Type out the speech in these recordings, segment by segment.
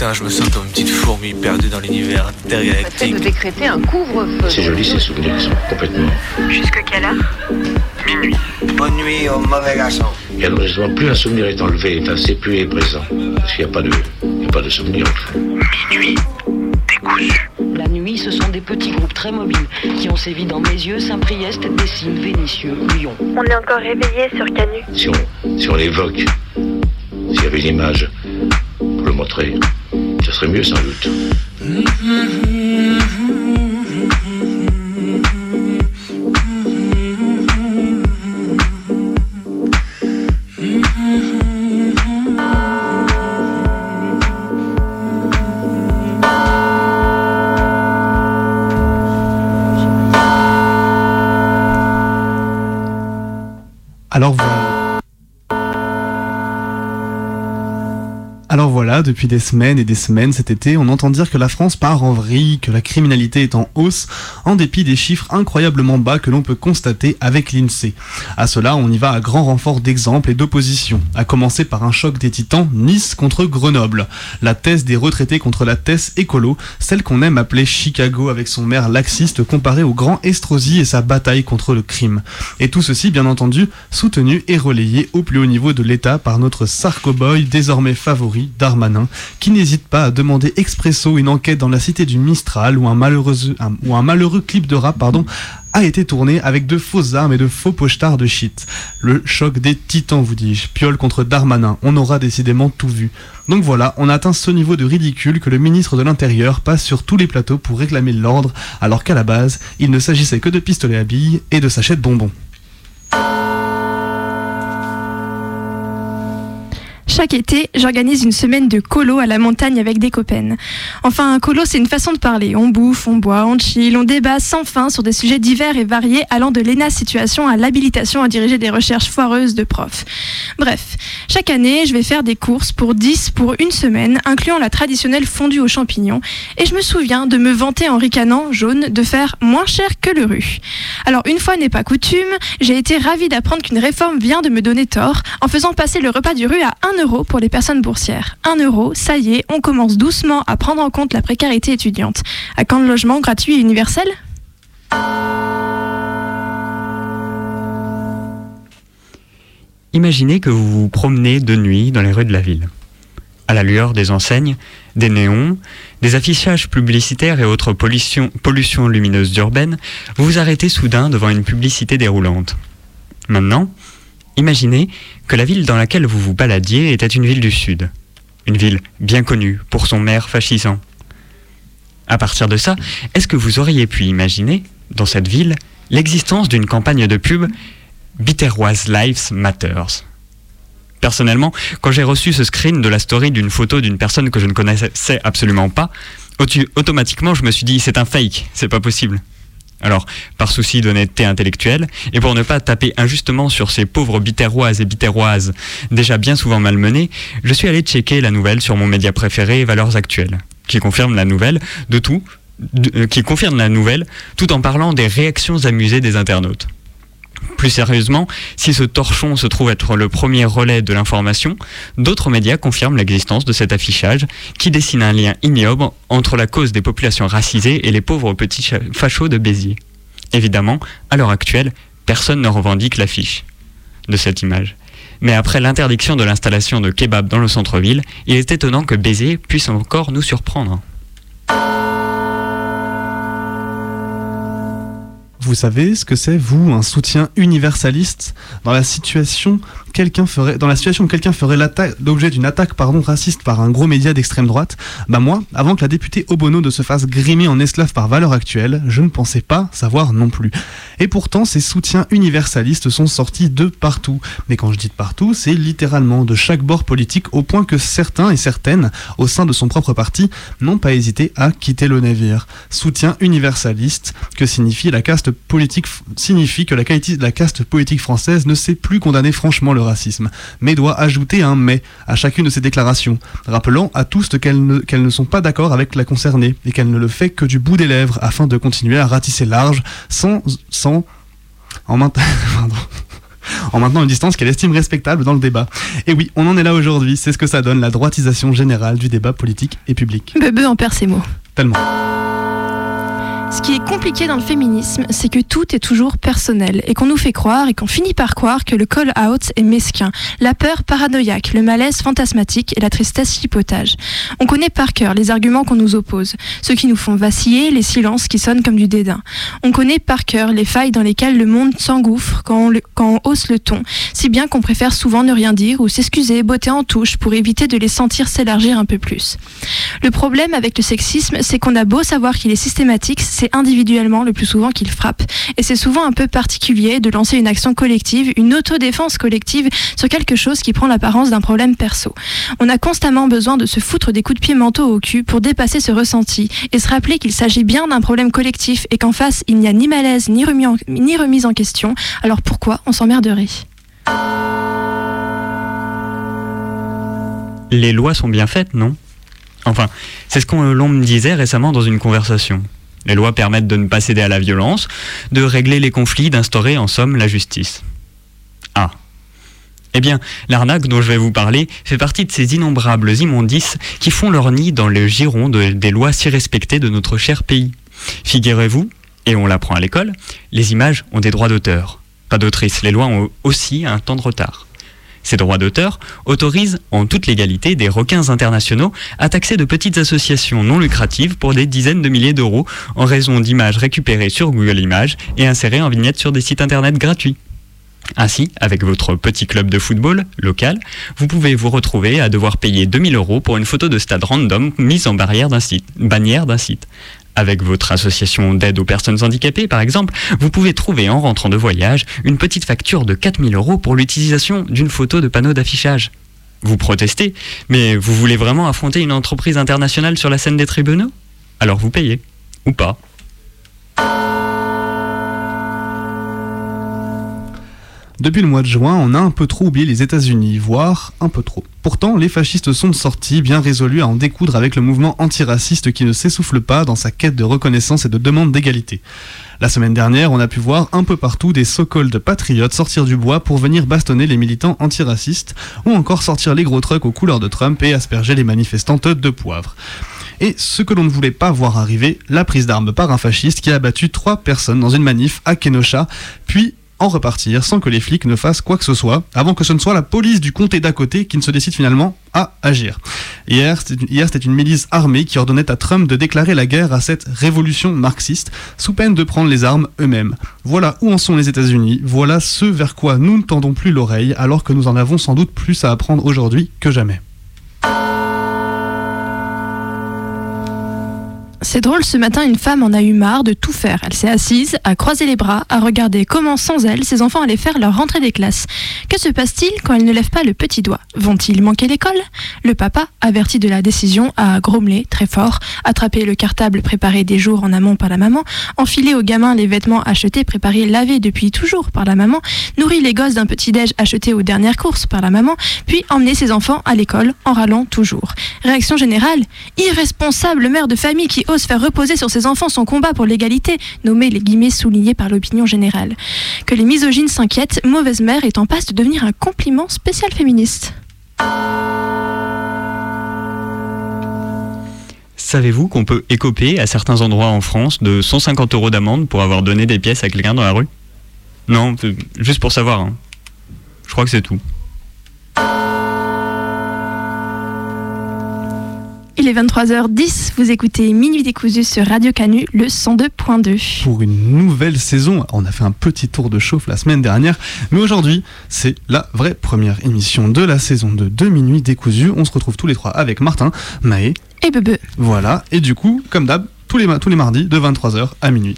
Putain, je me sens comme une petite fourmi perdue dans l'univers intergalactique. de décréter un couvre-feu. C'est joli ces souvenirs qui sont complètement. Jusque quelle heure? Minuit. Bonne nuit au mauvais garçon. Et alors justement, plus un souvenir est enlevé, effacé, plus il est présent. Parce qu'il n'y a pas de, il y a pas de souvenir en fait. Minuit. Décousu. La nuit, ce sont des petits groupes très mobiles qui ont sévi dans mes yeux, Saint-Priest, Dessines, Vénitieux, Lyon. On est encore réveillé sur Canu. Si on, si on l'évoque, s'il y avait une image pour le montrer, serait mieux sans doute. Alors voilà. Depuis des semaines et des semaines cet été, on entend dire que la France part en vrille, que la criminalité est en hausse, en dépit des chiffres incroyablement bas que l'on peut constater avec l'INSEE. À cela, on y va à grand renfort d'exemples et d'opposition, à commencer par un choc des titans, Nice contre Grenoble, la thèse des retraités contre la thèse écolo, celle qu'on aime appeler Chicago avec son maire laxiste comparé au grand Estrosi et sa bataille contre le crime. Et tout ceci, bien entendu, soutenu et relayé au plus haut niveau de l'État par notre sarcoboy désormais favori, Qui n'hésite pas à demander expresso une enquête dans la cité du Mistral où un malheureux, clip de rap pardon, a été tourné avec de fausses armes et de faux pochetars de shit. Le choc des titans, vous dis-je. Piole contre Darmanin, on aura décidément tout vu. Donc voilà, on atteint ce niveau de ridicule que le ministre de l'Intérieur passe sur tous les plateaux pour réclamer l'ordre, alors qu'à la base, il ne s'agissait que de pistolets à billes et de sachets de bonbons. Chaque été, j'organise une semaine de colo à la montagne avec des copains. Enfin, un colo, c'est une façon de parler. On bouffe, on boit, on chill, on débat sans fin sur des sujets divers et variés allant de l'ENA situation à l'habilitation à diriger des recherches foireuses de profs. Bref, chaque année, je vais faire des courses pour 10 pour une semaine, incluant la traditionnelle fondue aux champignons. Et je me souviens de me vanter en ricanant, jaune, de faire moins cher que le rue. Alors, une fois n'est pas coutume, j'ai été ravie d'apprendre qu'une réforme vient de me donner tort en faisant passer le repas du rue à 1 euro pour les personnes boursières. 1 euro, ça y est, on commence doucement à prendre en compte la précarité étudiante. À quand le logement gratuit et universel? Imaginez que vous vous promenez de nuit dans les rues de la ville. À la lueur des enseignes, des néons, des affichages publicitaires et autres pollutions, pollutions lumineuses urbaines, vous vous arrêtez soudain devant une publicité déroulante. Maintenant, imaginez que la ville dans laquelle vous vous baladiez était une ville du Sud. Une ville bien connue pour son maire fascisant. À partir de ça, est-ce que vous auriez pu imaginer, dans cette ville, l'existence d'une campagne de pub Bitterroise Lives Matters? Personnellement, quand j'ai reçu ce screen de la story d'une photo d'une personne que je ne connaissais absolument pas, automatiquement je me suis dit c'est un fake, c'est pas possible. Alors, par souci d'honnêteté intellectuelle, et pour ne pas taper injustement sur ces pauvres bitterroises et bitterroises déjà bien souvent malmenées, je suis allé checker la nouvelle sur mon média préféré Valeurs Actuelles, qui confirme la nouvelle de tout, euh, qui confirme la nouvelle tout en parlant des réactions amusées des internautes. Plus sérieusement, si ce torchon se trouve être le premier relais de l'information, d'autres médias confirment l'existence de cet affichage qui dessine un lien ignoble entre la cause des populations racisées et les pauvres petits fachos de Béziers. Évidemment, à l'heure actuelle, personne ne revendique l'affiche de cette image. Mais après l'interdiction de l'installation de kebab dans le centre-ville, il est étonnant que Béziers puisse encore nous surprendre. Vous savez ce que c'est, vous, un soutien universaliste dans la situation quelqu'un ferait dans la situation où quelqu'un ferait l'objet d'une attaque pardon raciste par un gros média d'extrême droite? Bah moi, avant que la députée Obono de se fasse grimer en esclave par valeur actuelle, je ne pensais pas savoir non plus. Et pourtant, ces soutiens universalistes sont sortis de partout. Mais quand je dis de partout, c'est littéralement de chaque bord politique au point que certains et certaines, au sein de son propre parti, n'ont pas hésité à quitter le navire. Soutien universaliste, que signifie la caste politique, signifie que la, qualité- la caste politique française ne sait plus condamner franchement le racisme, mais doit ajouter un mais à chacune de ses déclarations, rappelant à tous qu'elles ne, qu'elles ne sont pas d'accord avec la concernée et qu'elle ne le fait que du bout des lèvres afin de continuer à ratisser large sans, sans, en mainte- pardon. en maintenant une distance qu'elle estime respectable dans le débat. Et oui, on en est là aujourd'hui, c'est ce que ça donne, la droitisation générale du débat politique et public. Bebe en perd ses mots. Tellement. Ce qui est compliqué dans le féminisme, c'est que tout est toujours personnel et qu'on nous fait croire et qu'on finit par croire que le call-out est mesquin, la peur paranoïaque, le malaise fantasmatique et la tristesse chipotage. On connaît par cœur les arguments qu'on nous oppose, ceux qui nous font vaciller, les silences qui sonnent comme du dédain. On connaît par cœur les failles dans lesquelles le monde s'engouffre quand, on le- quand on hausse le ton, si bien qu'on préfère souvent ne rien dire ou s'excuser, botter en touche pour éviter de les sentir s'élargir un peu plus. Le problème avec le sexisme, c'est qu'on a beau savoir qu'il est systématique, c'est individuellement le plus souvent qu'il frappe. Et c'est souvent un peu particulier de lancer une action collective, une autodéfense collective sur quelque chose qui prend l'apparence d'un problème perso. On a constamment besoin de se foutre des coups de pied mentaux au cul pour dépasser ce ressenti et se rappeler qu'il s'agit bien d'un problème collectif et qu'en face, il n'y a ni malaise ni remise en question. Alors pourquoi on s'emmerderait? Les lois sont bien faites, non? Enfin, c'est ce qu'on l'on me disait récemment dans une conversation. Les lois permettent de ne pas céder à la violence, de régler les conflits, d'instaurer en somme la justice. Ah. Eh bien, l'arnaque dont je vais vous parler fait partie de ces innombrables immondices qui font leur nid dans le giron de- des lois si respectées de notre cher pays. Figurez-vous, et on l'apprend à l'école, les images ont des droits d'auteur. Pas d'autrice, les lois ont aussi un temps de retard. Ces droits d'auteur autorisent en toute légalité des requins internationaux à taxer de petites associations non lucratives pour des dizaines de milliers d'euros en raison d'images récupérées sur Google Images et insérées en vignette sur des sites internet gratuits. Ainsi, avec votre petit club de football local, vous pouvez vous retrouver à devoir payer 2000 euros pour une photo de stade random mise en bannière d'un site. Avec votre association d'aide aux personnes handicapées, par exemple, vous pouvez trouver en rentrant de voyage une petite facture de 4000 euros pour l'utilisation d'une photo de panneau d'affichage. Vous protestez, mais vous voulez vraiment affronter une entreprise internationale sur la scène des tribunaux? Alors vous payez. Ou pas. Depuis le mois de juin, on a un peu trop oublié les États-Unis, voire un peu trop. Pourtant, les fascistes sont de sortie, bien résolus à en découdre avec le mouvement antiraciste qui ne s'essouffle pas dans sa quête de reconnaissance et de demande d'égalité. La semaine dernière, on a pu voir un peu partout des so-called patriotes sortir du bois pour venir bastonner les militants antiracistes, ou encore sortir les gros trucks aux couleurs de Trump et asperger les manifestantes de poivre. Et ce que l'on ne voulait pas voir arriver, la prise d'armes par un fasciste qui a abattu trois personnes dans une manif à Kenosha, puis en repartir sans que les flics ne fassent quoi que ce soit, avant que ce ne soit la police du comté d'à côté qui ne se décide finalement à agir. Hier, c'était une- milice armée qui ordonnait à Trump de déclarer la guerre à cette révolution marxiste, sous peine de prendre les armes eux-mêmes. Voilà où en sont les États-Unis, voilà ce vers quoi nous ne tendons plus l'oreille, alors que nous en avons sans doute plus à apprendre aujourd'hui que jamais. C'est drôle, ce matin, une femme en a eu marre de tout faire. Elle s'est assise, a croisé les bras, a regardé comment, sans elle, ses enfants allaient faire leur rentrée des classes. Que se passe-t-il quand elle ne lève pas le petit doigt? Vont-ils manquer l'école? Le papa, averti de la décision, a grommelé très fort, attrapé le cartable préparé des jours en amont par la maman, enfilé aux gamins les vêtements achetés, préparés, lavés depuis toujours par la maman, nourri les gosses d'un petit-déj acheté aux dernières courses par la maman, puis emmené ses enfants à l'école en râlant toujours. Réaction générale Irresponsable mère de famille qui ose faire reposer sur ses enfants son combat pour l'égalité, nommé les guillemets soulignés par l'opinion générale. Que les misogynes s'inquiètent, mauvaise mère est en passe de devenir un compliment spécial féministe. Savez-vous qu'on peut écoper à certains endroits en France de 150 euros d'amende pour avoir donné des pièces à quelqu'un dans la rue? Non, c'est juste pour savoir. hein. Je crois que c'est tout. Est 23h10, vous écoutez Minuit décousu sur Radio Canu, le 102.2. pour une nouvelle saison. On a fait un petit tour de chauffe la semaine dernière, mais aujourd'hui, c'est la vraie première émission de la saison de 2 minuits décousus. On se retrouve tous les trois avec Martin, Maë, Et Bebe. voilà, et du coup, comme d'hab, tous les, tous les mardis de 23h à minuit.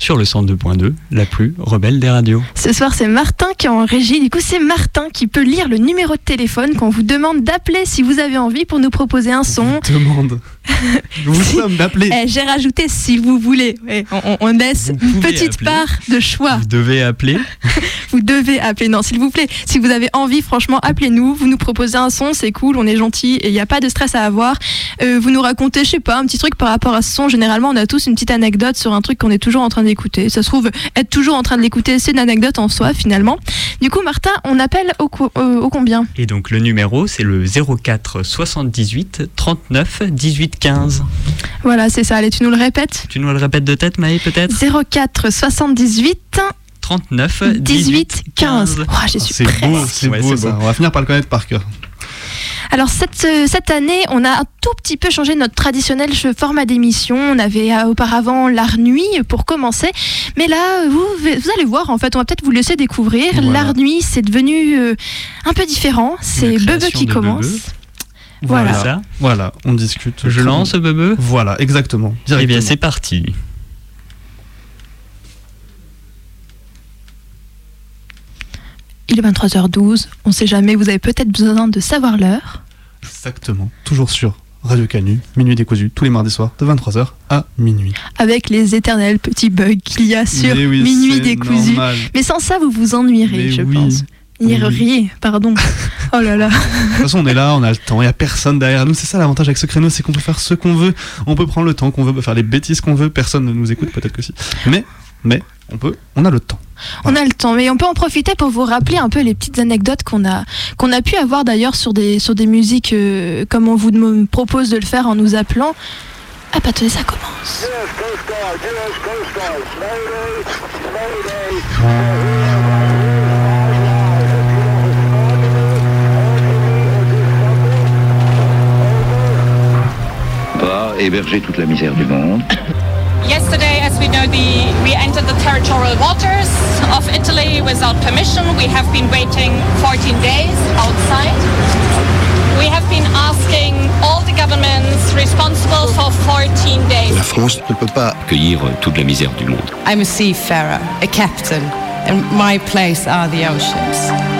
Sur le 102.2, la plus rebelle des radios. Ce soir, c'est Martin qui est en régie. Du coup, c'est Martin qui peut lire le numéro de téléphone qu'on vous demande d'appeler si vous avez envie pour nous proposer un son. Demande. Nous vous sommes d'appeler. Eh, J'ai rajouté si vous voulez. Ouais, on, on- laisse Vous une petite appeler. part de choix. Vous devez appeler. Vous devez appeler. Non, s'il vous plaît, si vous avez envie, franchement, appelez-nous. Vous nous proposez un son, c'est cool, on est gentil et il n'y a pas de stress à avoir. Euh, vous nous racontez, je sais pas, un petit truc par rapport à ce son. Généralement, on a tous une petite anecdote sur un truc qu'on est toujours en train d'écouter. Ça se trouve, être toujours en train de l'écouter, c'est une anecdote en soi finalement. Du coup, Martin, on appelle au, co- euh, au combien? Et donc le numéro, c'est le 04 78 39 18 15. Voilà, c'est ça. Allez, tu nous le répètes? Tu nous le répètes de tête, Maë, peut-être? 04 78 39 18 15. Oh, j'ai Ah, su C'est presque. beau, c'est Ouais, beau c'est ça. beau. On va finir par le connaître par cœur. Alors cette, euh, cette année, on a un tout petit peu changé notre traditionnel format d'émission. On avait euh, auparavant l'art nuit pour commencer, mais là, vous, vous allez voir, en fait, on va peut-être vous laisser découvrir. Voilà. L'art nuit, c'est devenu euh, un peu différent. C'est Bebe qui commence. Bebe. Voilà. Ça Voilà, on discute. Je lance, Bebe Voilà, exactement. Eh bien, c'est parti. Il est 23h12. On sait jamais, vous avez peut-être besoin de savoir l'heure. Exactement. Toujours sur Radio Canu, minuit décousu, tous les mardis soirs, de 23h à minuit. Avec les éternels petits bugs qu'il y a sur Mais oui, Minuit décousu. normal. Mais sans ça, vous vous ennuierez, Mais je oui. pense. Oui. Riez, pardon. Oh là là. De toute façon, on est là, on a le temps, il n'y a personne derrière nous. C'est ça l'avantage avec ce créneau, c'est qu'on peut faire ce qu'on veut. On peut prendre le temps qu'on veut, faire les bêtises qu'on veut. Personne ne nous écoute, peut-être que si. Mais, mais, on peut, on a le temps. On a le temps, mais on peut en profiter pour vous rappeler un peu les petites anecdotes qu'on a, qu'on a pu avoir d'ailleurs sur des, sur des musiques euh, comme on vous propose de le faire en nous appelant. Ah bah tenez, ça commence. Pas héberger toute la misère du monde. Yesterday, we know, the, we entered the territorial waters of Italy without permission. We have been waiting 14 days outside. We have been asking all the governments responsible for 14 days. La France ne peut pas accueillir toute la misère du monde. I'm a seafarer, a captain, and my place are the oceans.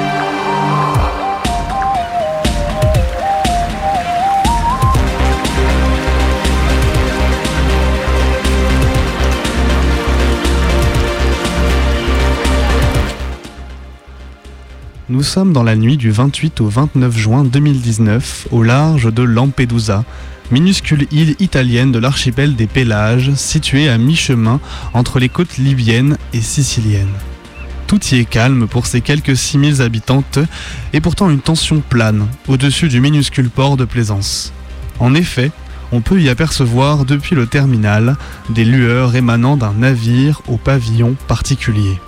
Nous sommes dans la nuit du 28 au 29 juin 2019 au large de Lampedusa, minuscule île italienne de l'archipel des Pélages, située à mi-chemin entre les côtes libyennes et siciliennes. Tout y est calme pour ses quelques 6000 habitantes et pourtant une tension plane au-dessus du minuscule port de Plaisance. En effet, on peut y apercevoir depuis le terminal des lueurs émanant d'un navire au pavillon particulier.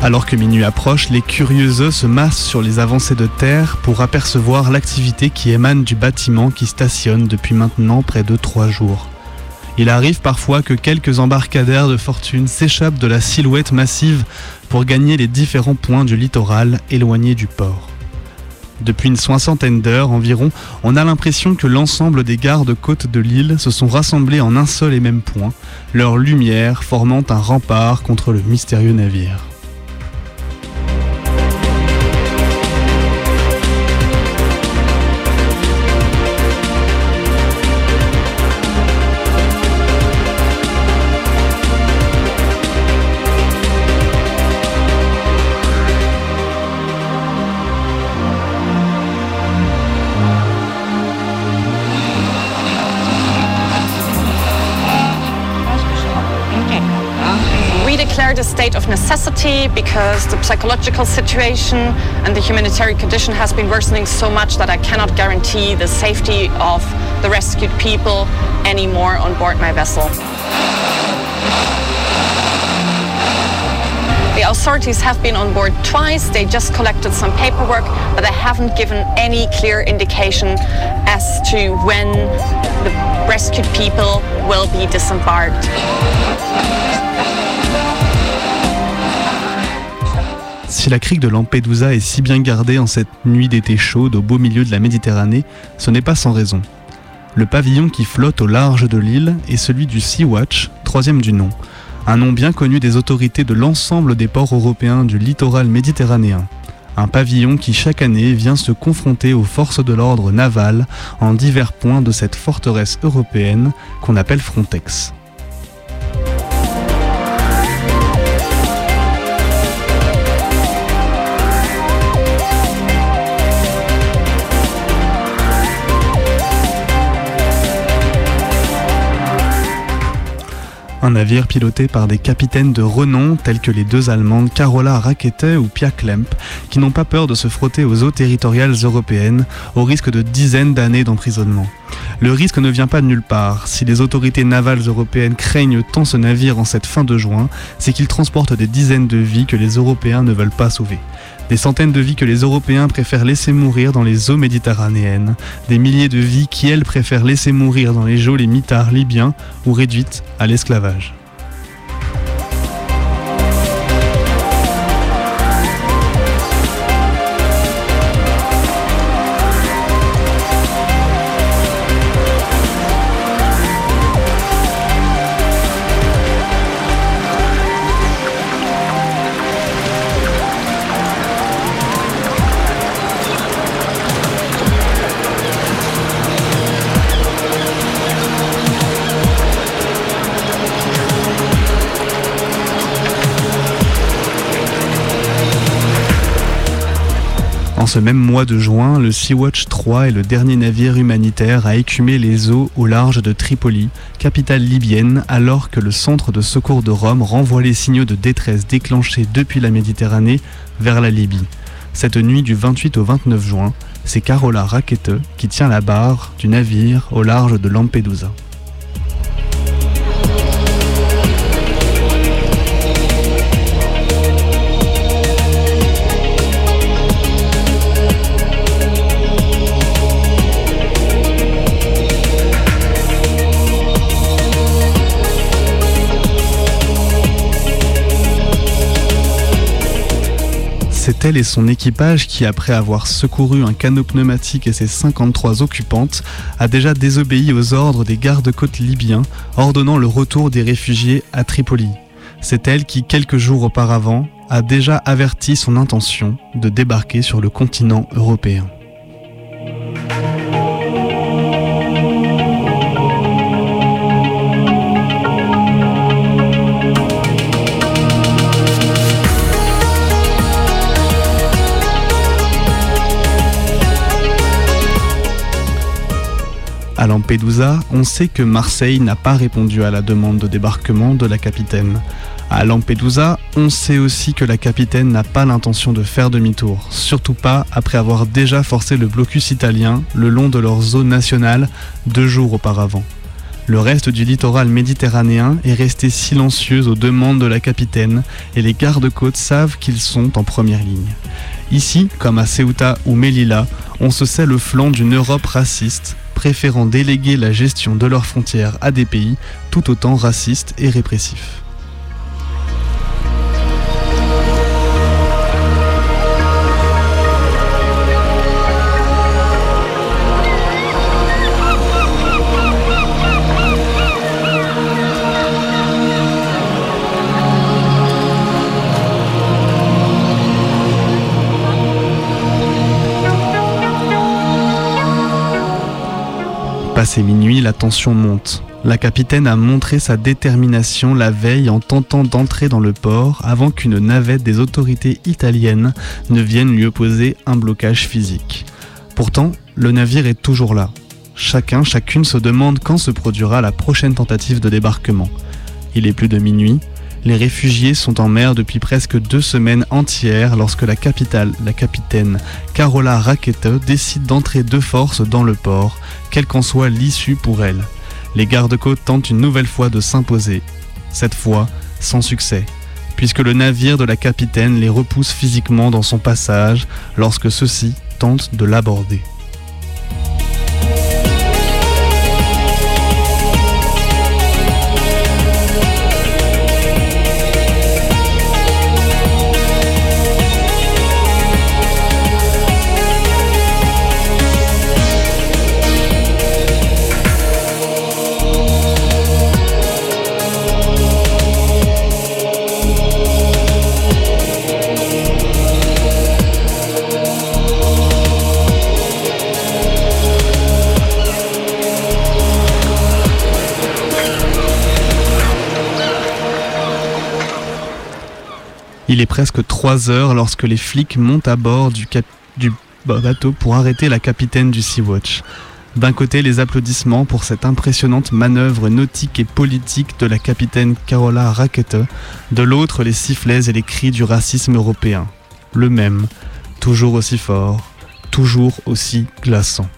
Alors que minuit approche, les curieux se massent sur les avancées de terre pour apercevoir l'activité qui émane du bâtiment qui stationne depuis maintenant près de trois jours. Il arrive parfois que quelques embarcadères de fortune s'échappent de la silhouette massive pour gagner les différents points du littoral éloignés du port. Depuis une soixantaine d'heures environ, on a l'impression que l'ensemble des gardes-côtes de l'île se sont rassemblés en un seul et même point, leur lumière formant un rempart contre le mystérieux navire. Of necessity because the psychological situation and the humanitarian condition has been worsening so much that I cannot guarantee the safety of the rescued people anymore on board my vessel. The authorities have been on board twice. They just collected some paperwork, but they haven't given any clear indication as to when the rescued people will be disembarked. Si la crique de Lampedusa est si bien gardée en cette nuit d'été chaude au beau milieu de la Méditerranée, ce n'est pas sans raison. Le pavillon qui flotte au large de l'île est celui du Sea-Watch, troisième du nom, un nom bien connu des autorités de l'ensemble des ports européens du littoral méditerranéen. Un pavillon qui chaque année vient se confronter aux forces de l'ordre naval en divers points de cette forteresse européenne qu'on appelle Frontex. Un navire piloté par des capitaines de renom tels que les deux Allemandes Carola Rakete ou Pia Klemp, qui n'ont pas peur de se frotter aux eaux territoriales européennes au risque de dizaines d'années d'emprisonnement. Le risque ne vient pas de nulle part. Si les autorités navales européennes craignent tant ce navire en cette fin de juin, c'est qu'il transporte des dizaines de vies que les Européens ne veulent pas sauver. Des centaines de vies que les Européens préfèrent laisser mourir dans les eaux méditerranéennes. Des milliers de vies qui, elles, préfèrent laisser mourir dans les geôles et mitards libyens ou réduites à l'esclavage. Ce même mois de juin, le Sea-Watch 3 est le dernier navire humanitaire à écumer les eaux au large de Tripoli, capitale libyenne, alors que le centre de secours de Rome renvoie les signaux de détresse déclenchés depuis la Méditerranée vers la Libye. Cette nuit du 28 au 29 juin, c'est Carola Rackete qui tient la barre du navire au large de Lampedusa. C'est elle et son équipage qui, après avoir secouru un canot pneumatique et ses 53 occupantes, a déjà désobéi aux ordres des gardes-côtes libyens, ordonnant le retour des réfugiés à Tripoli. C'est elle qui, quelques jours auparavant, a déjà averti son intention de débarquer sur le continent européen. Lampedusa, on sait que Marseille n'a pas répondu à la demande de débarquement de la capitaine. À Lampedusa, on sait aussi que la capitaine n'a pas l'intention de faire demi-tour, surtout pas après avoir déjà forcé le blocus italien le long de leur zone nationale deux jours auparavant. Le reste du littoral méditerranéen est resté silencieux aux demandes de la capitaine et les gardes-côtes savent qu'ils sont en première ligne. Ici, comme à Ceuta ou Melilla, on se sait le flanc d'une Europe raciste, préférant déléguer la gestion de leurs frontières à des pays tout autant racistes et répressifs. Passé minuit, la tension monte. La capitaine a montré sa détermination la veille en tentant d'entrer dans le port avant qu'une navette des autorités italiennes ne vienne lui opposer un blocage physique. Pourtant, le navire est toujours là. Chacun, chacune se demande quand se produira la prochaine tentative de débarquement. Il est plus de minuit, les réfugiés sont en mer depuis presque deux semaines entières lorsque la capitale, la capitaine Carola Rackete décide d'entrer de force dans le port, quelle qu'en soit l'issue pour elle. Les gardes-côtes tentent une nouvelle fois de s'imposer, cette fois sans succès, puisque le navire de la capitaine les repousse physiquement dans son passage lorsque ceux-ci tentent de l'aborder. Il est presque 3 heures lorsque les flics montent à bord du, bateau pour arrêter la capitaine du Sea-Watch. D'un côté, les applaudissements pour cette impressionnante manœuvre nautique et politique de la capitaine Carola Rackete, de l'autre, les sifflets et les cris du racisme européen. Le même, toujours aussi fort, toujours aussi glaçant.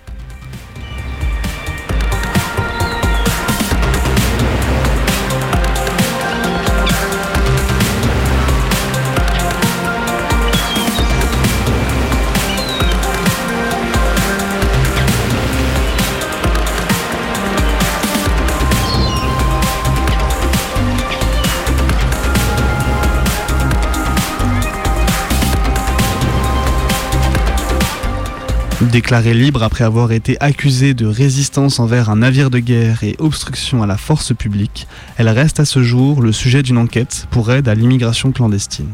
Déclarée libre après avoir été accusée de résistance envers un navire de guerre et obstruction à la force publique, elle reste à ce jour le sujet d'une enquête pour aide à l'immigration clandestine.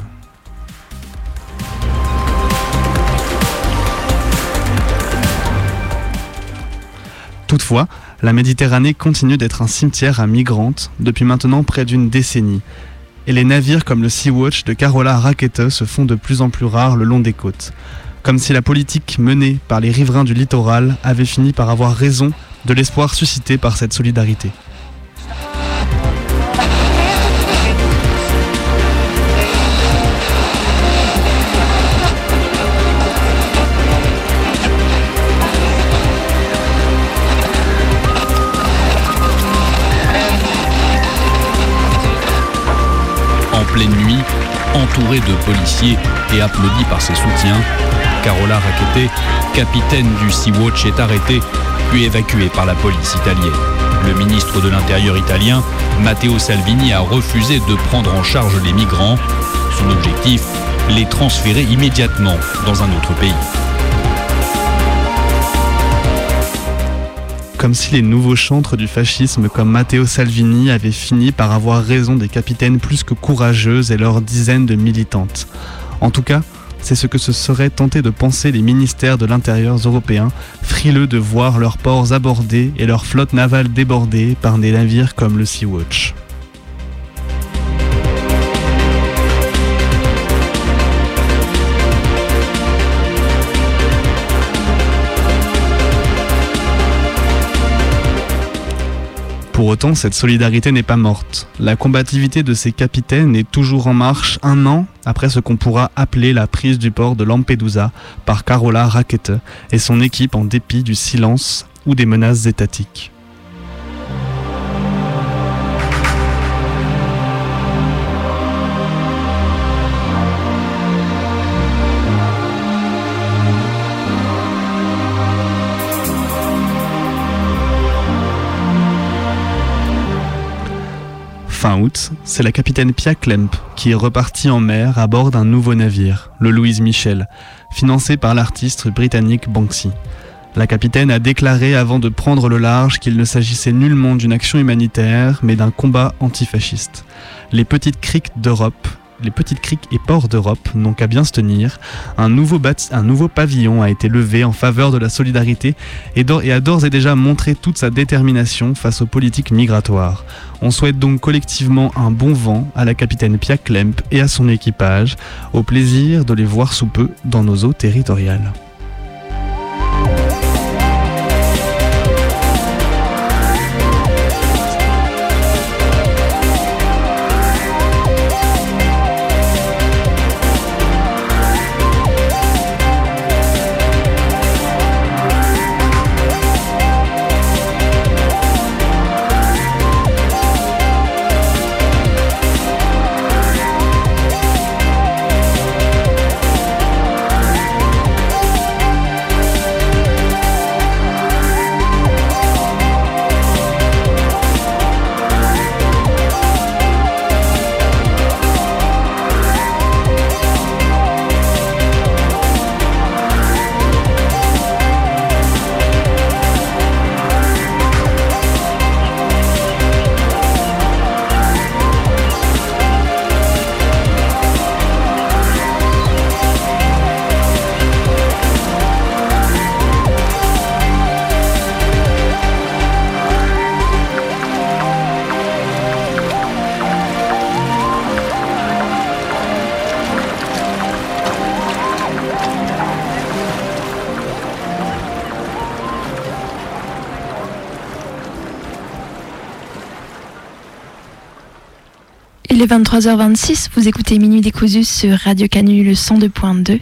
Toutefois, la Méditerranée continue d'être un cimetière à migrantes depuis maintenant près d'une décennie, et les navires comme le Sea-Watch de Carola Rackete se font de plus en plus rares le long des côtes comme si la politique menée par les riverains du littoral avait fini par avoir raison de l'espoir suscité par cette solidarité. En pleine nuit, entouré de policiers et applaudi par ses soutiens, Carola Rackete, capitaine du Sea-Watch, est arrêté puis évacué par la police italienne. Le ministre de l'Intérieur italien, Matteo Salvini, a refusé de prendre en charge les migrants. Son objectif, les transférer immédiatement dans un autre pays. Comme si les nouveaux chantres du fascisme comme Matteo Salvini avaient fini par avoir raison des capitaines plus que courageuses et leurs dizaines de militantes. En tout cas, c'est ce que se seraient tentés de penser les ministères de l'Intérieur européens, frileux de voir leurs ports abordés et leurs flottes navales débordées par des navires comme le Sea-Watch. Pour autant, cette solidarité n'est pas morte. La combativité de ces capitaines est toujours en marche un an après ce qu'on pourra appeler la prise du port de Lampedusa par Carola Rackete et son équipe en dépit du silence ou des menaces étatiques. Fin août, c'est la capitaine Pia Klemp qui est repartie en mer à bord d'un nouveau navire, le Louise Michel, financé par l'artiste britannique Banksy. La capitaine a déclaré avant de prendre le large qu'il ne s'agissait nullement d'une action humanitaire, mais d'un combat antifasciste. Les petites criques d'Europe les petites criques et ports d'Europe n'ont qu'à bien se tenir. Un nouveau, pavillon a été levé en faveur de la solidarité et, et a d'ores et déjà montré toute sa détermination face aux politiques migratoires. On souhaite donc collectivement un bon vent à la capitaine Pia Klemp et à son équipage, au plaisir de les voir sous peu dans nos eaux territoriales. Il est 23h26, vous écoutez Minuit décousu sur Radio Canu le 102.2.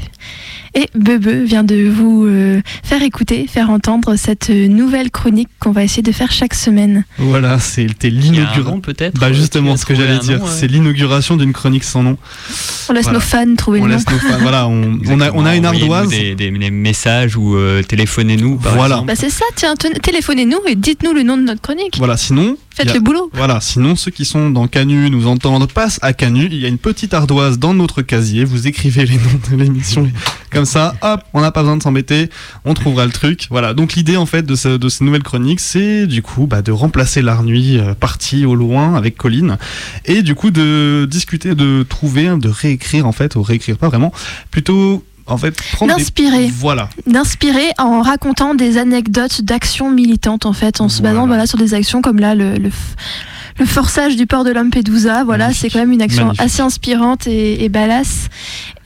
Et Bebe vient de vous euh, faire écouter, faire entendre cette nouvelle chronique qu'on va essayer de faire chaque semaine. Voilà, c'était l'inauguration. nom peut-être Bah euh, justement, ce que j'allais dire, euh c'est l'inauguration d'une chronique sans nom. On laisse Voilà. nos fans trouver On le nom. laisse nos fans. Voilà, on, on a, on a une ardoise. Des, des- des messages ou euh, téléphonez-nous. Voilà. exemple. Bah c'est ça, tiens, téléphonez-nous et dites-nous le nom de notre chronique. Voilà, sinon. Faites a- le boulot. Voilà, sinon ceux qui sont dans Canu nous entendent, passent à Canu. Il y a une petite ardoise dans notre casier. Vous écrivez les noms de l'émission. Comme ça, hop, on n'a pas besoin de s'embêter. On trouvera le truc. Voilà. Donc l'idée en fait de, ce, de ces nouvelles chroniques, c'est du coup bah, de remplacer l'Arnuit euh, parti au loin avec Colline et du coup de discuter, de trouver, de réécrire en fait, ou réécrire pas vraiment, plutôt en fait des- D'inspirer. Voilà. D'inspirer en racontant des anecdotes d'actions militantes en fait, en se basant voilà, sur des actions comme là le, le forçage du port de Lampedusa. Voilà, c'est quand même une action Magnifique. assez inspirante et, et badass.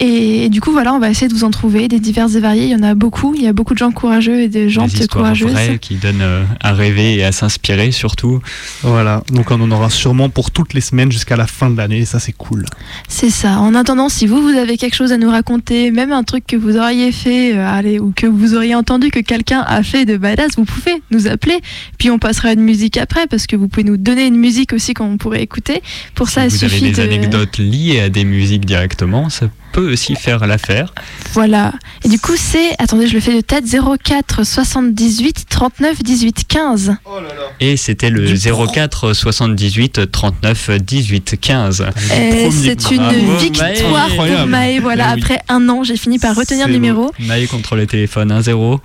Et, et du coup, voilà, on va essayer de vous en trouver des divers et variés. Il y en a beaucoup. Il y a beaucoup de gens courageux et des Des gens histoires courageuses. vraies qui donnent euh, à rêver et à s'inspirer surtout. Voilà. Donc on en aura sûrement pour toutes les semaines jusqu'à la fin de l'année. Et ça c'est cool. C'est ça. En attendant, si vous, vous avez quelque chose à nous raconter, même un truc que vous auriez fait, euh, allez, ou que vous auriez entendu que quelqu'un a fait de badass, vous pouvez nous appeler. Puis on passera à une musique après, parce que vous pouvez nous donner une musique aussi qu'on pourrait écouter. Pour ça, il vous avez suffit des de. anecdotes liées à des musiques directement, ça peut aussi faire l'affaire. Voilà. Et du coup, c'est. Attendez, je le fais de tête 04 78 39 18 15. Et c'était le Du pro- 04 78 39 18 15. Et c'est une Bravo, victoire Maë. pour. Maë. Voilà, oui. après un an, j'ai fini par retenir le numéro. Maï contre le téléphone 1-0.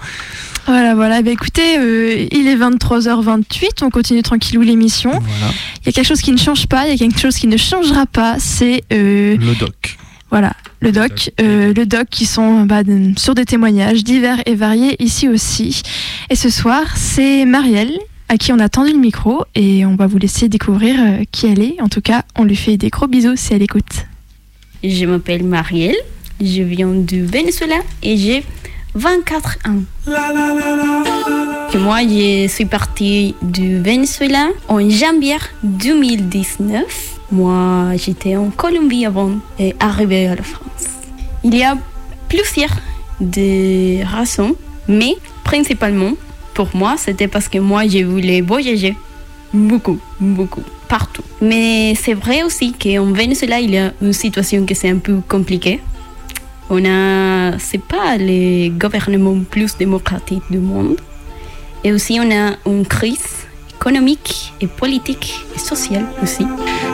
Voilà, voilà. Bah, écoutez, euh, il est 23h28. On continue tranquillou l'émission. Voilà. Il y a quelque chose qui ne change pas, il y a quelque chose qui ne changera pas, c'est euh, Le doc. voilà le doc, euh, le doc qui sont bah, sur des témoignages divers et variés ici aussi. Et ce soir, c'est Marielle à qui on a tendu le micro et on va vous laisser découvrir euh, qui elle est. En tout cas, on lui fait des gros bisous si elle écoute. Je m'appelle Marielle, je viens du Venezuela et j'ai 24 ans. Moi, je suis partie du Venezuela en janvier 2019. Moi, j'étais en Colombie avant d'arriver à la France. Il y a plusieurs raisons, mais principalement, pour moi, c'était parce que moi, je voulais voyager beaucoup, beaucoup, partout. Mais c'est vrai aussi qu'en Venezuela, il y a une situation qui c'est un peu compliquée. On a, c'est pas le gouvernement plus démocratique du monde. Et aussi, on a une crise économique et politique et sociale aussi.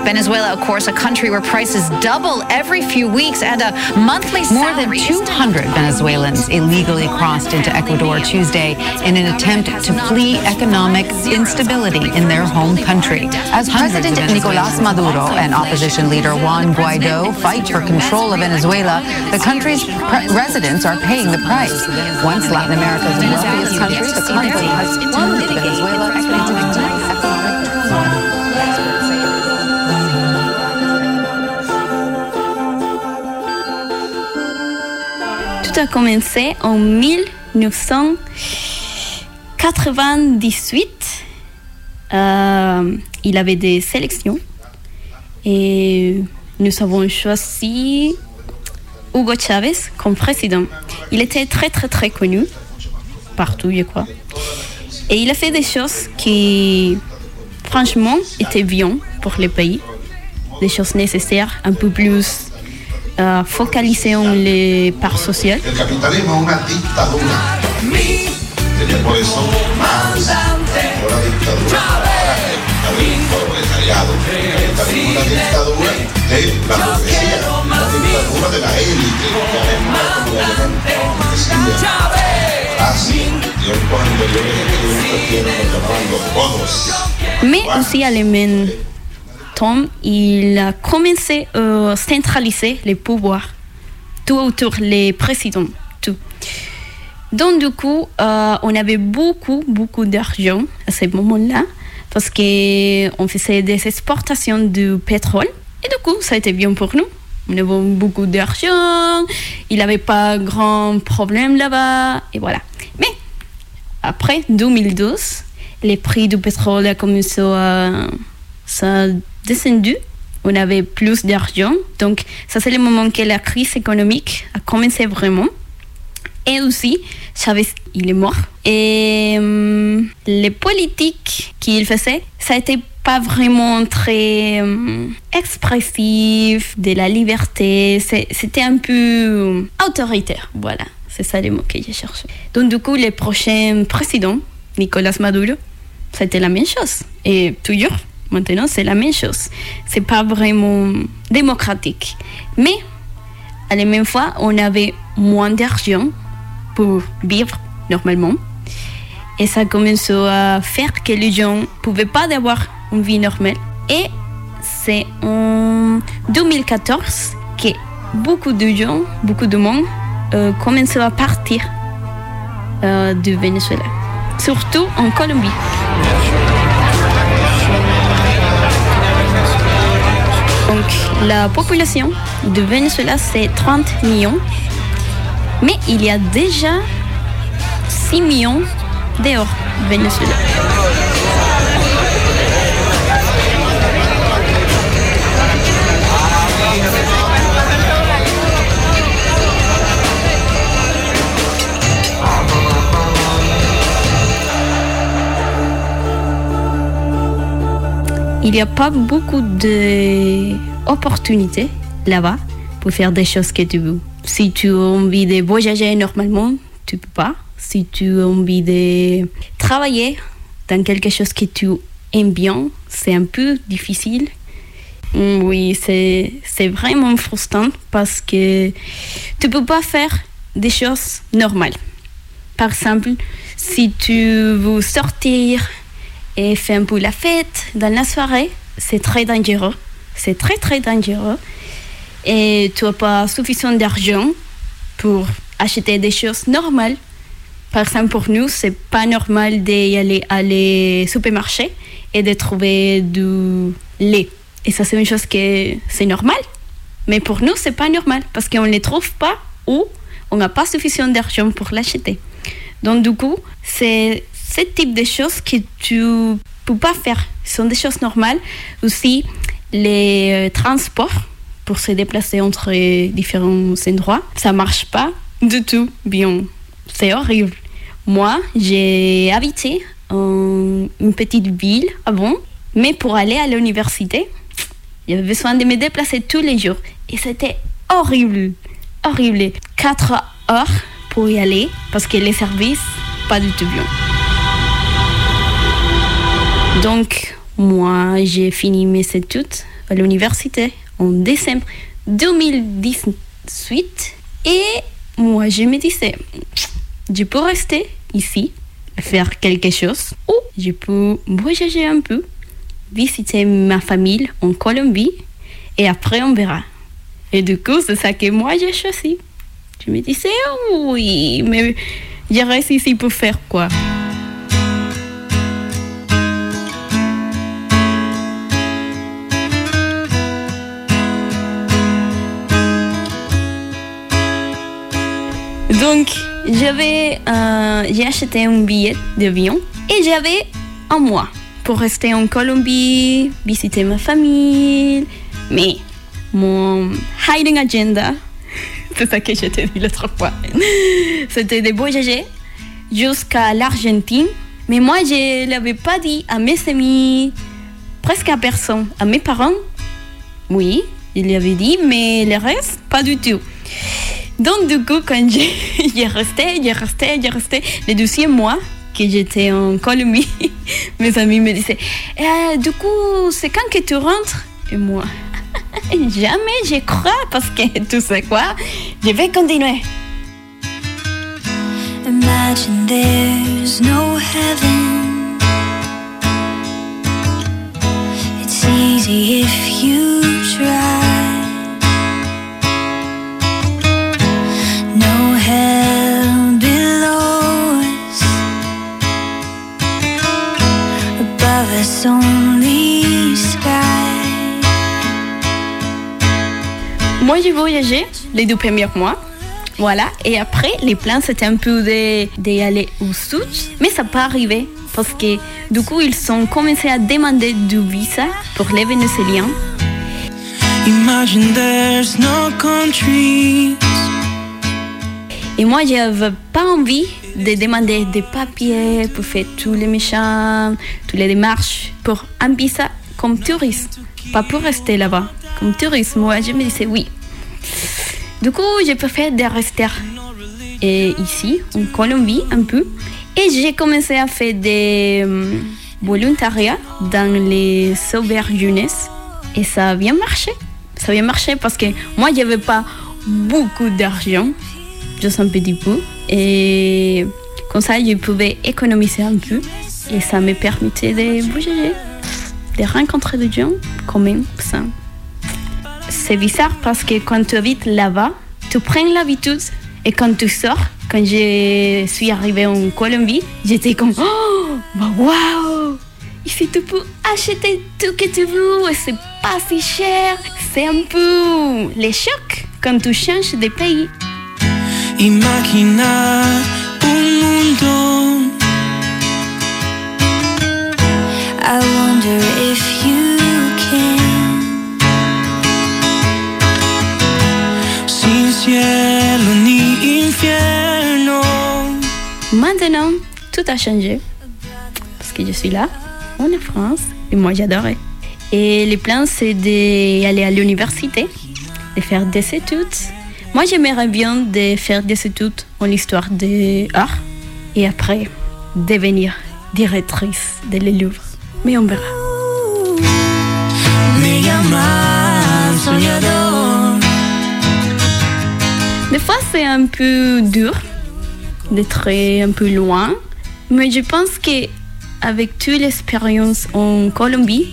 Venezuela, of course, a country where prices double every few weeks and a monthly More than 200 Venezuelans illegally crossed into Ecuador Tuesday in an attempt to flee economic instability in their home country. As President Nicolas Maduro and opposition leader Juan Guaido fight for control of Venezuela, the country's residents are paying the price. Once Latin America's wealthiest country, the country has plunged Venezuela economic Tout a commencé en 1998. Euh, il avait des sélections et nous avons choisi Hugo Chavez comme président. Il était très très très connu partout, je crois. Et il a fait des choses qui, franchement, étaient bien pour le pays. Des choses nécessaires, un peu plus euh, focalisées en les parts sociales. La la la la la la. Mais aussi à le même il a commencé à centraliser les pouvoirs tout autour les présidents, tout. Donc du coup, euh, on avait beaucoup, beaucoup d'argent à ce moment-là parce qu'on faisait des exportations de pétrole et du coup, ça a été bien pour nous. On avait beaucoup d'argent, il n'avait pas grand problème là-bas et voilà. Mais après 2012, les prix du pétrole a commencé à ça a descendu on avait plus d'argent. Donc, ça, c'est le moment que la crise économique a commencé vraiment. Et aussi, il est mort. Et hum, les politiques qu'il faisait, ça a été pas vraiment très hum, expressif de la liberté. C'était un peu autoritaire. Voilà, c'est ça le mot que j'ai cherché. Donc, du coup, le prochain président, Nicolas Maduro, c'était la même chose. Et toujours, maintenant, c'est la même chose. C'est pas vraiment démocratique. Mais, à la même fois, on avait moins d'argent pour vivre normalement. Et ça commence à faire que les gens ne pouvaient pas avoir une vie normale. Et c'est en 2014 que beaucoup de gens, beaucoup de monde, euh, commencent à partir euh, du Venezuela. Surtout en Colombie. Donc la population du Venezuela, c'est 30 millions. Mais il y a déjà 6 millions dehors Venezuela. Il n'y a pas beaucoup d'opportunités là-bas pour faire des choses que tu veux. Si tu as envie de voyager normalement, tu peux pas. Si tu as envie de travailler dans quelque chose que tu aimes bien, c'est un peu difficile. Mm, Oui, c'est c'est vraiment frustrant parce que tu peux pas faire des choses normales. Par exemple, si tu veux sortir et faire un peu la fête dans la soirée, c'est très dangereux. C'est très très dangereux. Et tu n'as pas suffisamment d'argent pour acheter des choses normales. Par exemple, pour nous, c'est pas normal d'y aller à les et de trouver du lait. Et ça, c'est une chose que c'est normal. Mais pour nous, c'est pas normal parce qu'on ne les trouve pas ou on n'a pas suffisamment d'argent pour l'acheter. Donc, du coup, c'est ce type de choses que tu peux pas faire. Ce sont des choses normales. Aussi, les euh, transports pour se déplacer entre euh, différents endroits, ça marche pas du tout bien. C'est horrible. Moi, j'ai habité en une petite ville avant, mais pour aller à l'université, j'avais besoin de me déplacer tous les jours. Et c'était horrible. Horrible. Quatre heures pour y aller parce que les services, pas du tout bien. Donc, moi, j'ai fini mes études à l'université en décembre 2018. Et moi, je me disais, je peux rester ici, faire quelque chose, ou je peux voyager un peu, visiter ma famille en Colombie, et après on verra. Et du coup, c'est ça que moi j'ai choisi. Je me disais, oui, mais je reste ici pour faire quoi? Donc, j'avais, j'ai acheté un billet d'avion et j'avais un mois pour rester en Colombie, visiter ma famille. Mais mon hiding agenda, c'est ça que je t'ai dit l'autre fois, c'était de voyager jusqu'à l'Argentine. Mais moi, je ne l'avais pas dit à mes amis, presque à personne. À mes parents, oui, je l'avais dit, mais le reste, pas du tout. Donc, du coup, quand j'ai resté, j'ai resté, j'ai resté, le deuxième mois que j'étais en Colombie, mes amis me disaient Eh, Du coup, c'est quand que tu rentres? Et moi, jamais je crois parce que tu sais quoi, je vais continuer. Imagine there's no heaven. It's easy if you try. Only sky. Moi, j'ai voyagé les deux premiers mois. Voilà, et après, les plans c'était un peu d'y aller au sud, mais ça n'a pas arrivé parce que du coup, ils ont commencé à demander du visa pour les Vénézuéliens. Imagine there's no countries. Et moi, je n'avais pas envie de demander des papiers pour faire tous les méchants, toutes les démarches pour un visa comme touriste, pas pour rester là-bas. Comme touriste, moi, je me disais oui. Du coup, préfère de rester ici, en Colombie, un peu. Et j'ai commencé à faire des euh, volontariats dans les auberges jeunesse. Et ça a bien marché. Ça a bien marché parce que moi, je n'avais pas beaucoup d'argent, juste un petit peu. Et comme ça, je pouvais économiser un peu. Et ça me permettait de bouger, de rencontrer des gens quand même. Ça. C'est bizarre parce que quand tu habites là-bas, tu prends l'habitude et quand tu sors, quand je suis arrivée en Colombie, j'étais comme Oh, bah, waouh! Ici, tu peux acheter tout que tu veux et c'est pas si cher. C'est un peu les chocs quand tu changes de pays. Imagina un mundo. I wonder if you can. Sin cielo ni infierno. Maintenant, tout a changé. Parce que je suis là, en France, et moi j'adorais. Et les plans, c'est d'aller à l'université, de faire des études. Moi, j'aimerais bien de faire des études en histoire de l'art et après devenir directrice de le Louvre. Mais on verra. Des fois, c'est un peu dur d'être un peu loin, mais je pense que avec toute l'expérience en Colombie,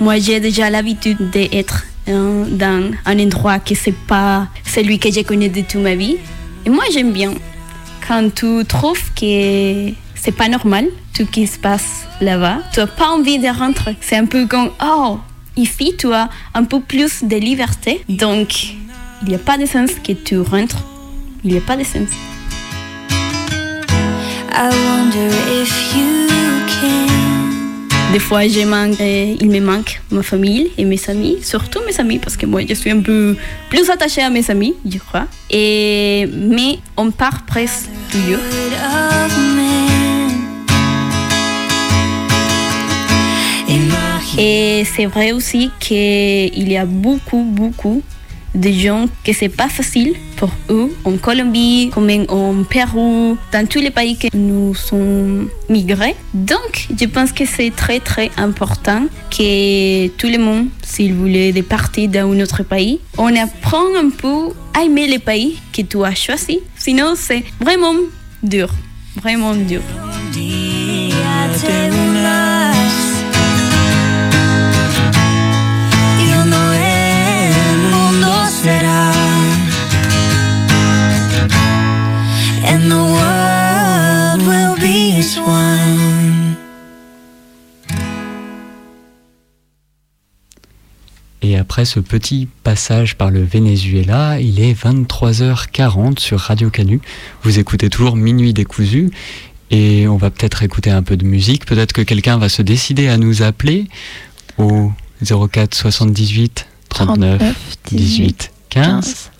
moi j'ai déjà l'habitude d'être dans un endroit qui c'est pas celui que je connais de toute ma vie. Et moi j'aime bien quand tu trouves que c'est pas normal tout ce qui se passe là-bas. Tu n'as pas envie de rentrer. C'est un peu comme oh ici tu as un peu plus de liberté, donc il n'y a pas de sens que tu rentres. Il n'y a pas de sens. I wonder if you. Des fois, je manque, euh, il me manque ma famille et mes amis, surtout mes amis, parce que moi, je suis un peu plus attachée à mes amis, je crois. Et, mais on part presque toujours. Et c'est vrai aussi qu'il y a beaucoup, beaucoup de gens que c'est pas facile pour eux en Colombie, comme en Pérou, dans tous les pays que nous sommes migrés. Donc, je pense que c'est très, très important que tout le monde, s'il voulait de partir dans un autre pays, on apprend un peu à aimer les pays que tu as choisi. Sinon, c'est vraiment dur, vraiment dur. Après ce petit passage par le Venezuela, il est 23h40 sur Radio Canu. Vous écoutez toujours Minuit décousu et on va peut-être écouter un peu de musique. Peut-être que quelqu'un va se décider à nous appeler au 04 78 39 18 15.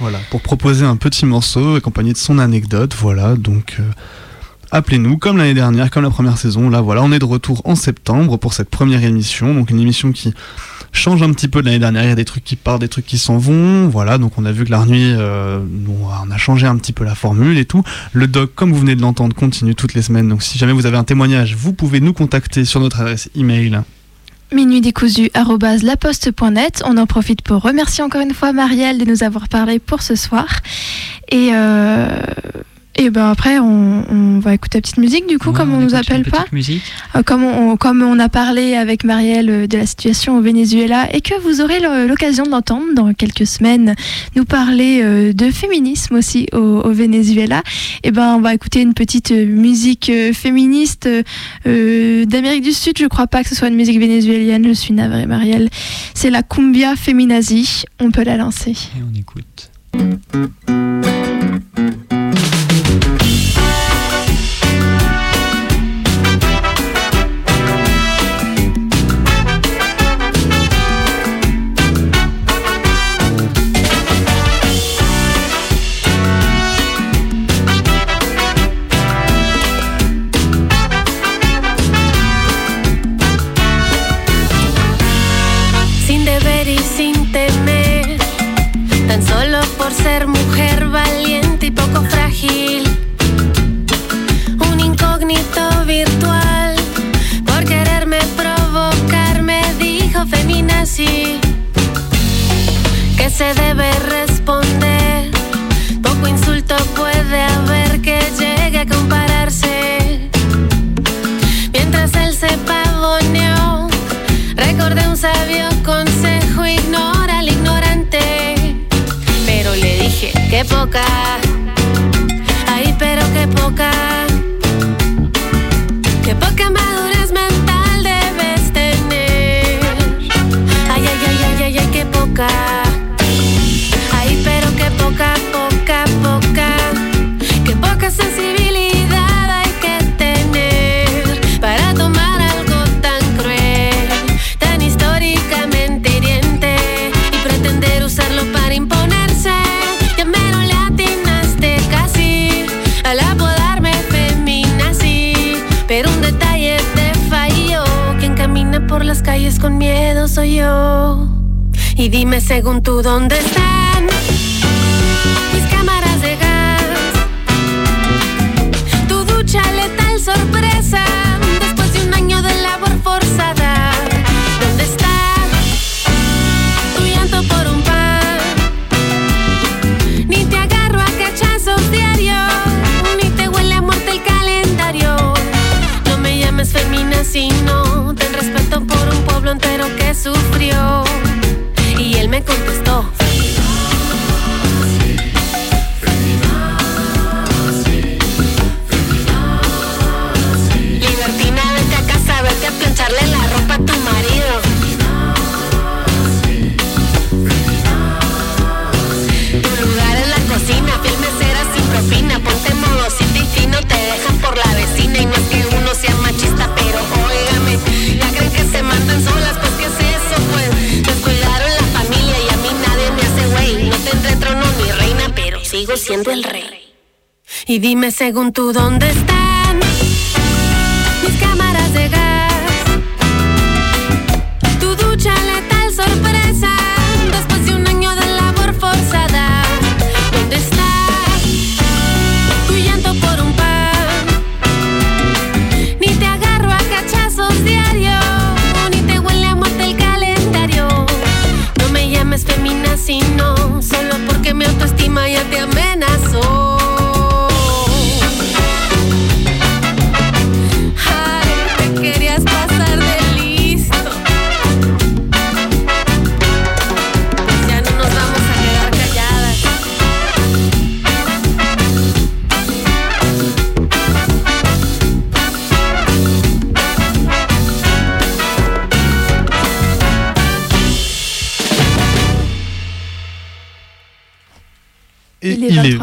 Voilà, pour proposer un petit morceau accompagné de son anecdote. Voilà, donc euh, appelez-nous comme l'année dernière, comme la première saison. Là, voilà, on est de retour en septembre pour cette première émission. Donc une émission qui change un petit peu de l'année dernière. Il y a des trucs qui partent, des trucs qui s'en vont. Voilà, donc on a vu que la nuit, euh, bon, on a changé un petit peu la formule et tout. Le doc, comme vous venez de l'entendre, continue toutes les semaines. Donc si jamais vous avez un témoignage, vous pouvez nous contacter sur notre adresse email. minuitdécousu.laposte.net. On en profite pour remercier encore une fois Marielle de nous avoir parlé pour ce soir. Et, euh, et ben après, on, on va écouter la petite musique du coup, Ouais, comme on, on nous appelle pas. musique. Euh, comme, on, comme on a parlé avec Marielle euh, de la situation au Venezuela et que vous aurez l'occasion d'entendre dans quelques semaines nous parler euh, de féminisme aussi au, au Venezuela, et ben on va écouter une petite musique féministe euh, d'Amérique du Sud. Je crois pas que ce soit une musique vénézuélienne, je suis navrée Marielle. C'est la cumbia feminazi. On peut la lancer. Et on écoute. Siendo rey. Y dime según tú dónde están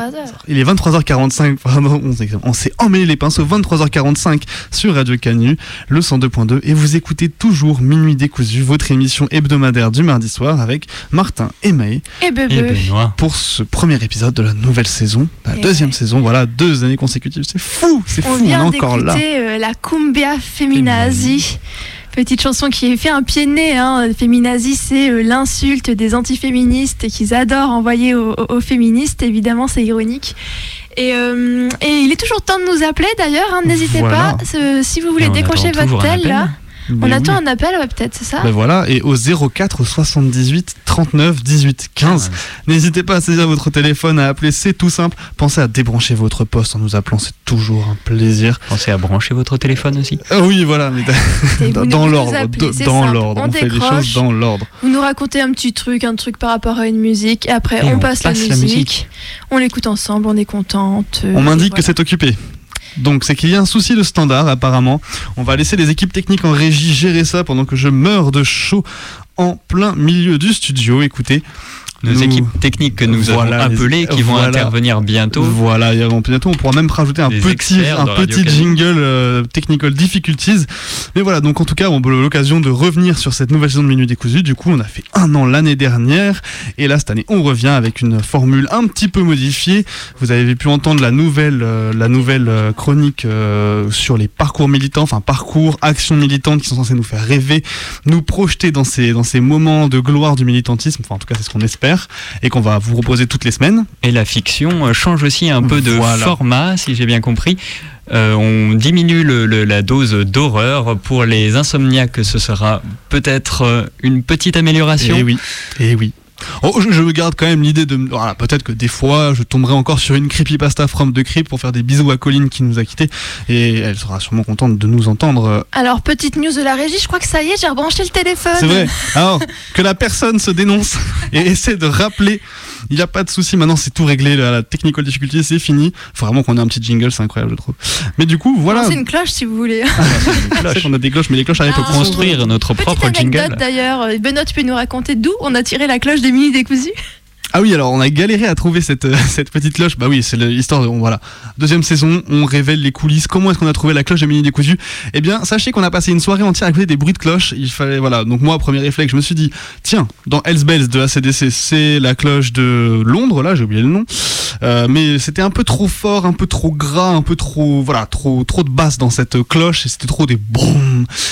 23h. il est 23h45, pardon, on s'est- emmêlé les pinceaux, 23h45 sur Radio Canu, le 102.2, et vous écoutez toujours Minuit décousu, votre émission hebdomadaire du mardi soir avec Martin et Maë. Et Bebe. Pour ce premier épisode de la nouvelle saison, la Et deuxième ouais. saison, voilà, deux années consécutives, c'est fou, c'est fou, On on est encore là. euh, la Cumbia Feminazi. Petite chanson qui fait un pied de nez. Hein. Feminazi, c'est euh, l'insulte des antiféministes qu'ils adorent envoyer aux, féministes. Évidemment, c'est ironique. Et, euh, et il est toujours temps de nous appeler d'ailleurs. hein. N'hésitez Voilà. pas. Si vous voulez décrocher votre tel, appel. On attend oui. un appel, ouais, peut-être, c'est ça Ben voilà, et au 04 78 39 18 15. N'hésitez pas à saisir votre téléphone, à appeler, c'est tout simple. Pensez à débrancher votre poste en nous appelant, c'est toujours un plaisir. Pensez à brancher votre téléphone aussi. Ah oui, voilà, mais Et dans, dans l'ordre, dans l'ordre, On on, fait les choses dans l'ordre. Vous nous racontez un petit truc, un truc par rapport à une musique. Et après, Et on, on passe, passe la, la musique. On l'écoute ensemble, on est contente. euh, On m'indique voilà. que c'est occupé. Donc c'est qu'il y a un souci de standard apparemment. On va laisser les équipes techniques en régie gérer ça pendant que je meurs de chaud en plein milieu du studio. Écoutez. Nos nous- équipes techniques que nous Voilà, avons appelées, qui vont voilà. intervenir bientôt. Voilà, et bientôt on pourra même rajouter un Des petit, un petit jingle euh, technical difficulties. Mais voilà, donc en tout cas, on a l'occasion de revenir sur cette nouvelle saison de Minute Décousu. Du coup, on a fait un an l'année dernière, et là cette année, on revient avec une formule un petit peu modifiée. Vous avez pu entendre la nouvelle, euh, la nouvelle euh, chronique euh, sur les parcours militants, enfin parcours, actions militantes qui sont censées nous faire rêver, nous projeter dans ces, dans ces moments de gloire du militantisme. Enfin, en tout cas, c'est ce qu'on espère, et qu'on va vous proposer toutes les semaines. Et la fiction euh, change aussi un peu de Voilà. format, si j'ai bien compris. Euh, on diminue le- le- la dose d'horreur. Pour les insomniaques, ce sera peut-être euh, une petite amélioration. Et Eh oui, et oui. Oh, je, me garde quand même l'idée de. Voilà, peut-être que des fois, je tomberai encore sur une creepypasta from de Creep pour faire des bisous à Colline qui nous a quittés. Et elle sera sûrement contente de nous entendre. Alors, petite news de la régie, je crois que ça y est, j'ai rebranché le téléphone. C'est vrai. Alors, que la personne se dénonce et essaie de rappeler Il n'y a pas de souci. Maintenant, c'est tout réglé. La, la technical difficulté, c'est fini. Faut vraiment qu'on ait un petit jingle, c'est incroyable, je trouve. Mais du coup, voilà. C'est une cloche si vous voulez. C'est vrai qu'on a des cloches, mais les cloches arrivent On peut construire notre propre jingle. anecdote d'ailleurs, Benoît, tu peux nous raconter d'où on a tiré la cloche des mini décousus Ah oui, alors on a galéré à trouver cette, euh, cette petite cloche. Bah oui, c'est l'histoire de. on- Voilà. Deuxième saison, on révèle les coulisses. Comment est-ce qu'on a trouvé la cloche de Mini Décousu? Eh bien, sachez qu'on a passé une soirée entière à écouter des bruits de cloche. Il fallait. Voilà. Donc, moi, premier réflexe, je me suis dit, tiens, dans Hells Bells de ACDC, c'est la cloche de Londres, là, j'ai oublié le nom. Euh, mais c'était un peu trop fort, un peu trop gras, un peu trop. Voilà, trop, trop de basse dans cette cloche et c'était trop des.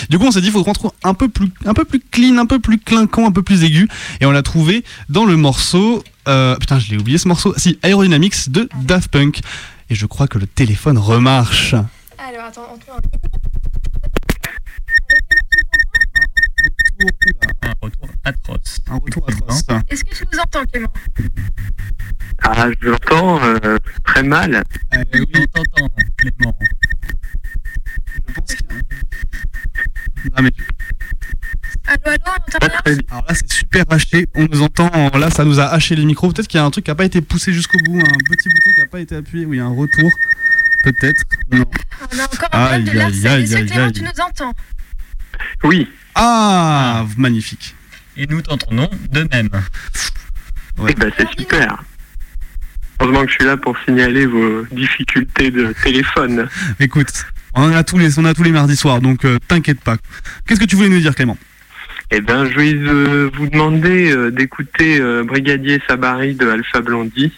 Du coup, on s'est dit, il faut qu'on trouve un peu plus, un peu plus clean, un peu plus clinquant, un peu plus aigu. Et on l'a trouvé dans le morceau. euh, putain, je l'ai oublié ce morceau. Si, Aerodynamics de Daft Punk. Et je crois que le téléphone remarche. Alors attends, on trouve Un retour atroce. Un retour atroce. Est-ce que tu nous entends Clément? Ah, je l'entends euh, très mal. Euh, oui, on t'entend, Clément. Je pense qu'il y a un- Ah, mais Allô, allô, on entend rien. Alors là, c'est super haché. On nous entend. en- Là, ça nous a haché les micros. Peut-être qu'il y a un truc qui n'a pas été poussé jusqu'au bout. Un petit bouton qui n'a pas été appuyé. Oui, un retour. Peut-être. Non. On a encore un problème de Aïe, aïe, aïe, Est-ce que aïe, Clément, aïe. tu nous entends Oui. Ah, magnifique. Et nous t'entendons de même. Ouais. Eh ben, c'est super. Heureusement que je suis là pour signaler vos difficultés de téléphone. Écoute, on a tous les, mardis soirs, donc euh, t'inquiète pas. Qu'est-ce que tu voulais nous dire, Clément? Eh ben, je vais euh, vous demander euh, d'écouter Brigadier Sabari de Alpha Blondie.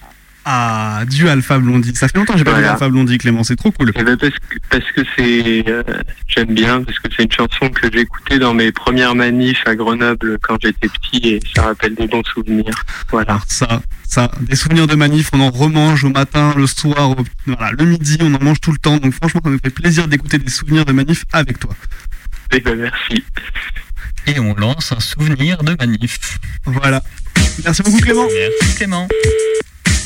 Ah, du Alpha Blondie. Ça fait longtemps que j'ai pas vu. Alpha Blondie, Clément. C'est trop cool. Eh ben, parce que parce que c'est euh, j'aime bien parce que c'est une chanson que j'écoutais dans mes premières manifs à Grenoble quand j'étais petit et ça rappelle des bons souvenirs. Voilà. Alors ça, ça, des souvenirs de manif, on en remange au matin, le soir, au- voilà, le midi, on en mange tout le temps. Donc franchement, ça nous fait plaisir d'écouter des souvenirs de manif avec toi. Eh ben, merci. Et on lance un souvenir de manif. Voilà. Merci beaucoup, Clément. Merci Clément.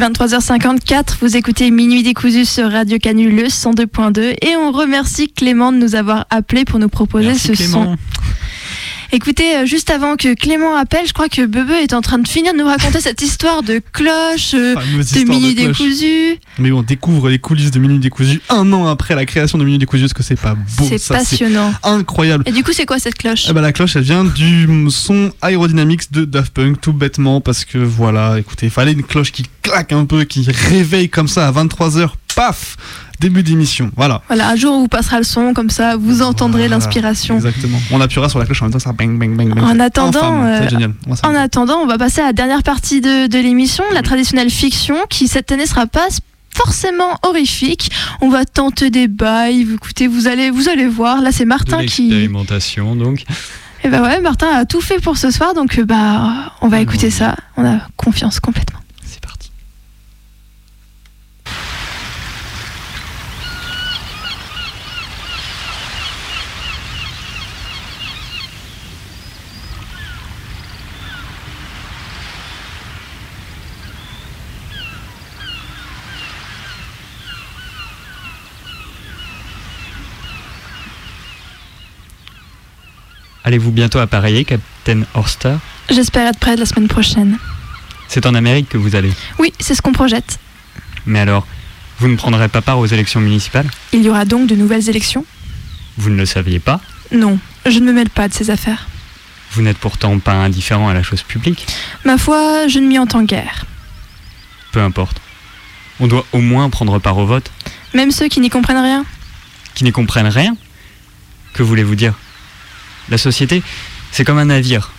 23h54, vous écoutez Minuit décousu sur Radio Canu le 102.2 et on remercie Clément de nous avoir appelé pour nous proposer Merci, ce Clément. son. Écoutez, euh, juste avant que Clément appelle, je crois que Bebe est en train de finir de nous raconter cette histoire de cloche, euh, de Minuit décousu. Mais on découvre les coulisses de Minuit Décousu un an après la création de Minuit Décousu. Est-ce que c'est pas beau C'est passionnant. incroyable. Et du coup, c'est quoi cette cloche Eh ben, la cloche, elle vient du son Aerodynamics de Daft Punk, tout bêtement, parce que voilà, écoutez, il fallait une cloche qui claque un peu, qui réveille comme ça à 23h, paf, début d'émission, voilà. Voilà, un jour on vous passera le son, comme ça vous entendrez Voilà, l'inspiration. Exactement. On appuiera sur la cloche en même temps, ça bang, bang, bang, bang. En attendant, Enfin, euh, génial. On va En attendant, on va passer à la dernière partie de, de l'émission, la traditionnelle fiction, qui cette année sera pas forcément horrifique. On va tenter des bails. Vous- Écoutez, vous allez, vous allez voir. Là, c'est De Martin qui. l'expérimentation, donc. Et bah ouais, Martin a tout fait pour ce soir, donc euh, bah on va écouter ça. On a confiance complètement. C'est parti. Allez-vous bientôt appareiller, Captain Horster? J'espère être prêt la semaine prochaine. C'est en Amérique que vous allez? Oui, c'est ce qu'on projette. Mais alors, vous ne prendrez pas part aux élections municipales? Il y aura donc de nouvelles élections? Vous ne le saviez pas? Non, je ne me mêle pas de ces affaires. Vous n'êtes pourtant pas indifférent à la chose publique? Ma foi, je ne m'y entends guère. Peu importe. On doit au moins prendre part au vote. Même ceux qui n'y comprennent rien. Qui n'y comprennent rien? Que voulez-vous dire? La société, c'est comme un navire.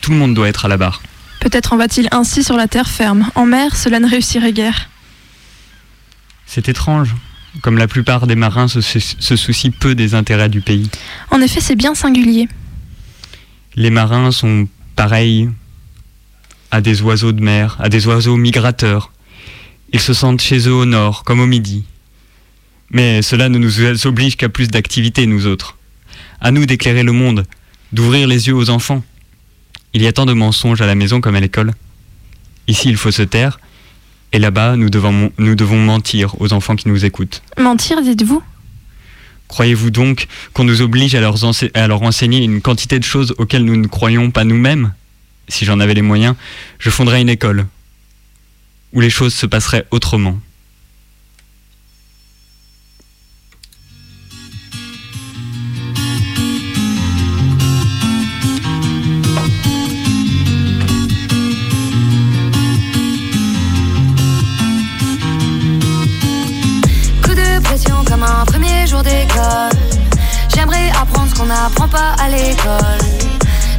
Tout le monde doit être à la barre. Peut-être en va-t-il ainsi sur la terre ferme. En mer, cela ne réussirait guère. C'est étrange. Comme la plupart des marins se, se soucient peu des intérêts du pays. En effet, c'est bien singulier. Les marins sont pareils à des oiseaux de mer, à des oiseaux migrateurs. Ils se sentent chez eux au nord, comme au midi. Mais cela ne nous oblige qu'à plus d'activité, nous autres. À nous d'éclairer le monde, d'ouvrir les yeux aux enfants. Il y a tant de mensonges à la maison comme à l'école. Ici, il faut se taire, et là-bas, nous devons, nous devons mentir aux enfants qui nous écoutent. Mentir, dites-vous? Croyez-vous donc qu'on nous oblige à à leur enseigner une quantité de choses auxquelles nous ne croyons pas nous-mêmes? Si j'en avais les moyens, je fonderais une école où les choses se passeraient autrement. Premier jour d'école. J'aimerais apprendre ce qu'on n'apprend pas à l'école.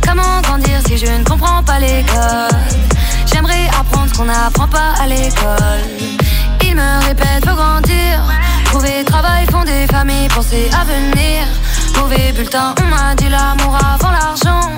Comment grandir si je ne comprends pas les codes J'aimerais apprendre ce qu'on n'apprend pas à l'école. Il me répète, faut grandir. Trouver travail, fonder famille, penser à venir. Mauvais bulletin, on m'a dit l'amour avant l'argent.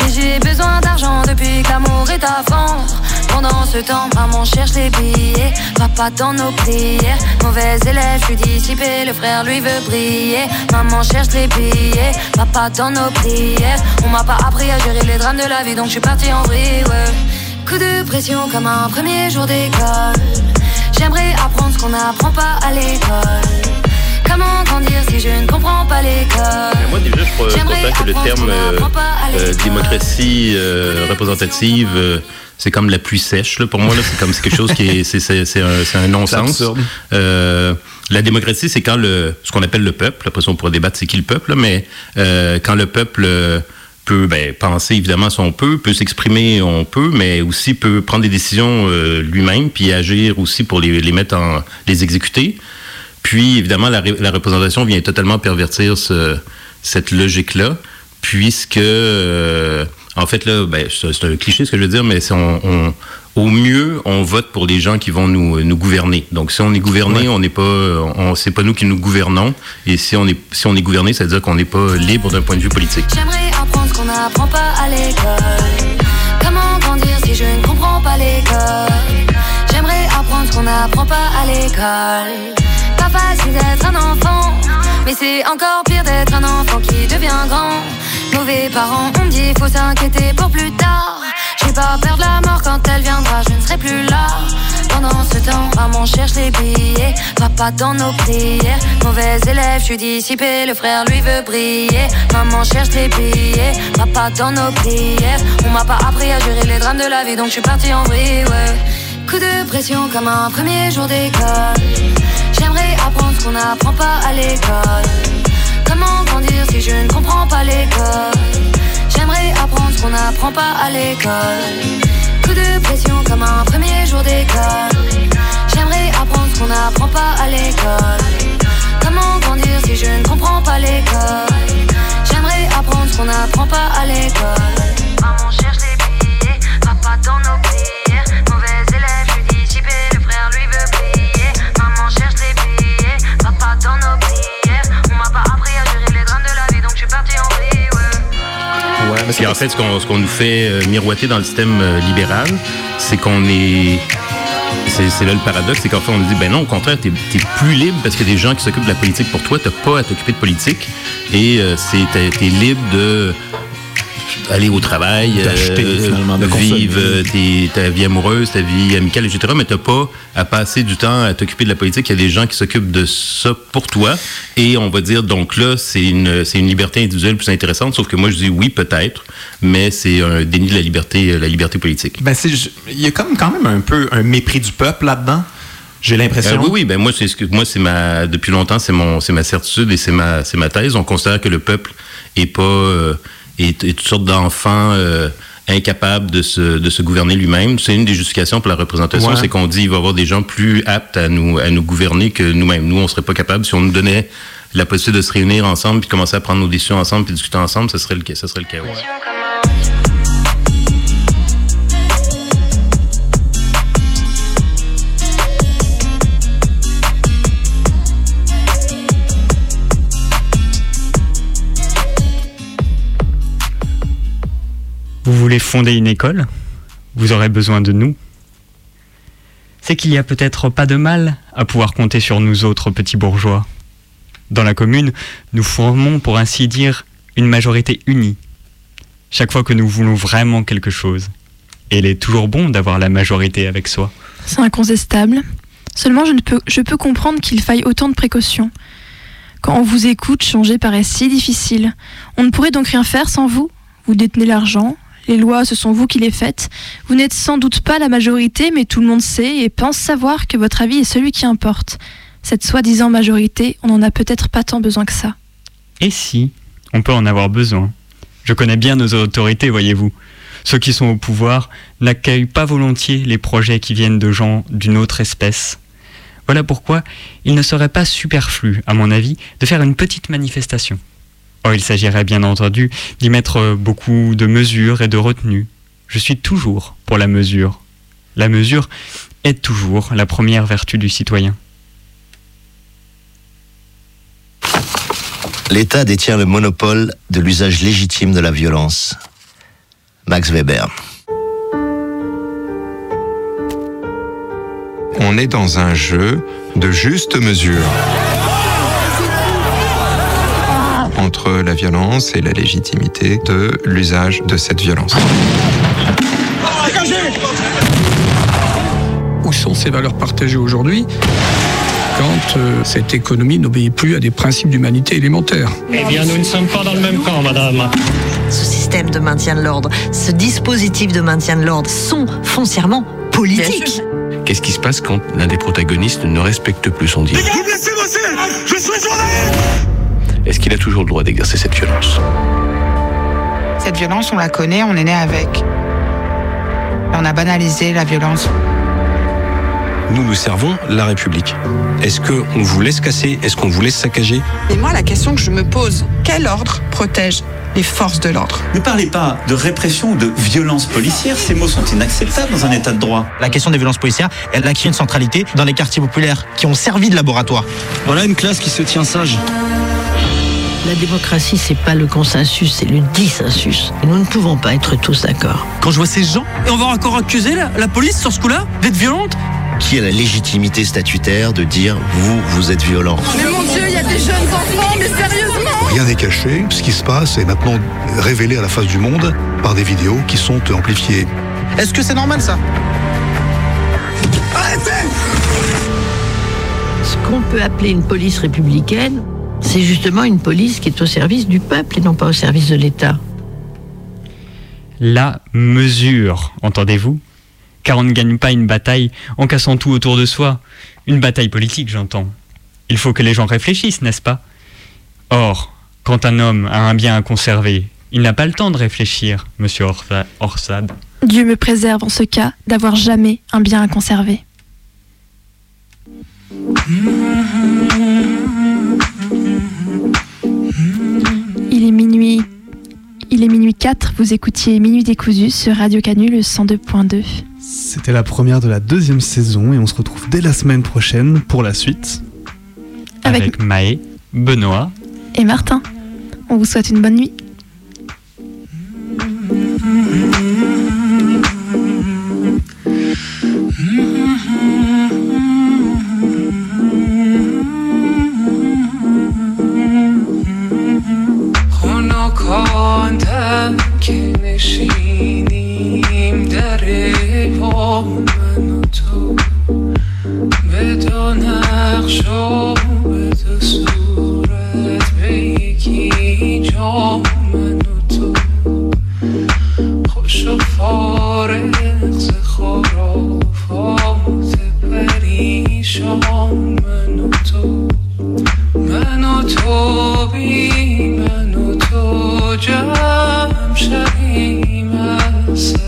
Mais j'ai besoin d'argent depuis que l'amour est à vendre. Pendant ce temps, maman cherche les billets. Papa dans nos prières. Mauvais élève, je suis dissipé. Le frère, lui, veut briller. Maman cherche les billets. Papa dans nos prières. On m'a pas appris à gérer les drames de la vie, donc je suis parti en vrille, ouais. Coup de pression comme un premier jour d'école. J'aimerais apprendre ce qu'on n'apprend pas à l'école. Comment grandir si je ne comprends pas l'école? Moi déjà, je J'aimerais content que le terme euh, euh, démocratie euh, représentative, c'est comme la pluie sèche. Là, pour moi, là, c'est comme quelque chose qui est, c'est, un, un non-sens. Euh, la démocratie, c'est quand le, ce qu'on appelle le peuple. Après ça, on pourrait débattre c'est qui le peuple, là, mais euh, quand le peuple euh, peut ben, penser évidemment si on peut, peut s'exprimer on peut, mais aussi peut prendre des décisions euh, lui-même, puis agir aussi pour les, les mettre en les exécuter. Puis, évidemment, la, la représentation vient totalement pervertir ce- cette logique-là, puisque, euh, en fait, là, ben, c'est un cliché ce que je veux dire, mais c'est on, on- au mieux, on vote pour les gens qui vont nous, nous gouverner. Donc, si on est gouverné, Ouais. on n'est pas, on, c'est pas nous qui nous gouvernons, et si on est, si on est gouverné, ça veut dire qu'on n'est pas libre d'un point de vue politique. J'aimerais apprendre ce qu'on n'apprend pas à l'école. Comment grandir si je ne comprends pas l'école? J'aimerais apprendre ce qu'on n'apprend pas à l'école. Pas facile d'être un enfant, mais c'est encore pire d'être un enfant qui devient grand. Mauvais parents, on me dit faut s'inquiéter pour plus tard. J'ai pas peur de la mort quand elle viendra, je ne serai plus là. Pendant Maman cherche les billets, papa dans nos prières. Mauvais élève, je suis dissipé, le frère lui veut briller. Maman cherche les billets, papa dans nos prières. On m'a pas appris à gérer les drames de la vie, donc je suis parti en vrille, ouais. Coup de pression comme un premier jour d'école. J'aimerais apprendre ce qu'on n'apprend pas à l'école. Comment grandir si je ne comprends pas l'école? J'aimerais apprendre ce qu'on n'apprend pas à l'école. Coup de pression comme un premier jour d'école. J'aimerais apprendre ce qu'on n'apprend pas à l'école. Comment grandir si je ne comprends pas l'école? J'aimerais apprendre ce qu'on n'apprend pas à l'école. Maman cherche les billets, papa dans nos prières. Ouais. Parce qu'en fait, ce qu'on ce qu'on nous fait euh, miroiter dans le système euh, libéral, c'est qu'on est. C'est c'est là le paradoxe, c'est qu'en fait, on nous dit, ben non, au contraire, t'es es plus libre parce qu'il y a des gens qui s'occupent de la politique pour toi, t'as pas à t'occuper de politique. Et euh, c'est t'es t'es libre de aller au travail, de vivre euh, tes- ta vie amoureuse, ta vie amicale, etc. Mais t'as pas à passer du temps à t'occuper de la politique. Il y a des gens qui s'occupent de ça pour toi. Et on va dire, donc là, c'est une, c'est une liberté individuelle plus intéressante. Sauf que moi, je dis oui, peut-être, mais c'est un déni de la liberté, euh, la liberté politique. Ben, c'est, il y a comme quand même un peu un mépris du peuple là-dedans. J'ai l'impression. Euh, oui, oui, ben moi, c'est moi, c'est ma depuis longtemps, c'est mon, c'est ma certitude et c'est ma, c'est ma thèse. On considère que le peuple est pas euh, est, est toutes sortes d'enfants euh, incapables de se, de se gouverner lui-même. C'est une des justifications pour la représentation, Ouais. c'est qu'on dit il va y avoir des gens plus aptes à nous à nous gouverner que nous-mêmes. Nous, on serait pas capables si on nous donnait la possibilité de se réunir ensemble puis commencer à prendre nos décisions ensemble puis discuter ensemble, ça serait le, ça serait le chaos. Vous voulez fonder une école? Vous aurez besoin de nous. C'est qu'il n'y a peut-être pas de mal à pouvoir compter sur nous autres petits bourgeois. Dans la commune, nous formons pour ainsi dire une majorité unie. Chaque fois que nous voulons vraiment quelque chose. Et il est toujours bon d'avoir la majorité avec soi. C'est incontestable. Seulement, je, ne peux, je peux comprendre qu'il faille autant de précautions. Quand on vous écoute, changer paraît si difficile. On ne pourrait donc rien faire sans vous. Vous détenez l'argent, les lois, ce sont vous qui les faites. Vous n'êtes sans doute pas la majorité, mais tout le monde sait et pense savoir que votre avis est celui qui importe. Cette soi-disant majorité, on n'en a peut-être pas tant besoin que ça. Et si on peut en avoir besoin? Je connais bien nos autorités, voyez-vous. Ceux qui sont au pouvoir n'accueillent pas volontiers les projets qui viennent de gens d'une autre espèce. Voilà pourquoi il ne serait pas superflu, à mon avis, de faire une petite manifestation. Oh, il s'agirait bien entendu d'y mettre beaucoup de mesures et de retenues. Je suis toujours pour la mesure. La mesure est toujours la première vertu du citoyen. L'État détient le monopole de l'usage légitime de la violence. Max Weber. On est dans un jeu de juste mesure entre la violence et la légitimité de l'usage de cette violence. Où sont ces valeurs partagées aujourd'hui quand euh, cette économie n'obéit plus à des principes d'humanité élémentaires? Eh bien, nous ne sommes pas dans le même camp, madame. Ce système de maintien de l'ordre, ce dispositif de maintien de l'ordre sont foncièrement politiques. Qu'est-ce qui se passe quand l'un des protagonistes ne respecte plus son dire Vous me laissez bosser Je suis journaliste Est-ce qu'il a toujours le droit d'exercer cette violence Cette violence, on la connaît, on est né avec. On a banalisé la violence. Nous, nous servons la République. Est-ce qu'on vous laisse casser? Est-ce qu'on vous laisse saccager? Et moi, la question que je me pose, quel ordre protège les forces de l'ordre? Ne parlez pas de répression ou de violence policière, ces mots sont inacceptables dans un état de droit. La question des violences policières, elle acquis une centralité dans les quartiers populaires qui ont servi de laboratoire. Voilà une classe qui se tient sage. La démocratie, c'est pas le consensus, c'est le dissensus. Et nous ne pouvons pas être tous d'accord. Quand je vois ces gens, et on va encore accuser la, la police sur ce coup-là d'être violente Qui a la légitimité statutaire de dire vous, vous êtes violent? Mais mon Dieu, il y a des jeunes enfants, mais sérieusement? Rien n'est caché. Ce qui se passe est maintenant révélé à la face du monde par des vidéos qui sont amplifiées. Est-ce que c'est normal ça? Arrêtez Ce qu'on peut appeler une police républicaine, c'est justement une police qui est au service du peuple et non pas au service de l'État. La mesure, entendez-vous? Car on ne gagne pas une bataille en cassant tout autour de soi. Une bataille politique, j'entends. Il faut que les gens réfléchissent, n'est-ce pas? Or, quand un homme a un bien à conserver, il n'a pas le temps de réfléchir, monsieur Orsa- Orsad. Dieu me préserve en ce cas d'avoir jamais un bien à conserver. Il est minuit. Il est minuit 4, vous écoutiez Minuit décousu sur Radio Canu le 102.2. C'était la première de la deuxième saison et on se retrouve dès la semaine prochaine pour la suite. Avec- Avec Maë, Benoît Et Martin, on vous souhaite une bonne nuit. خنکاندم که نشینیم در با من و تو. به دو نقش و به دو صورت به یکی جا من و تو. خوش و فارغ خرافات پریشان من و تو. من و تو بی کجا شویم از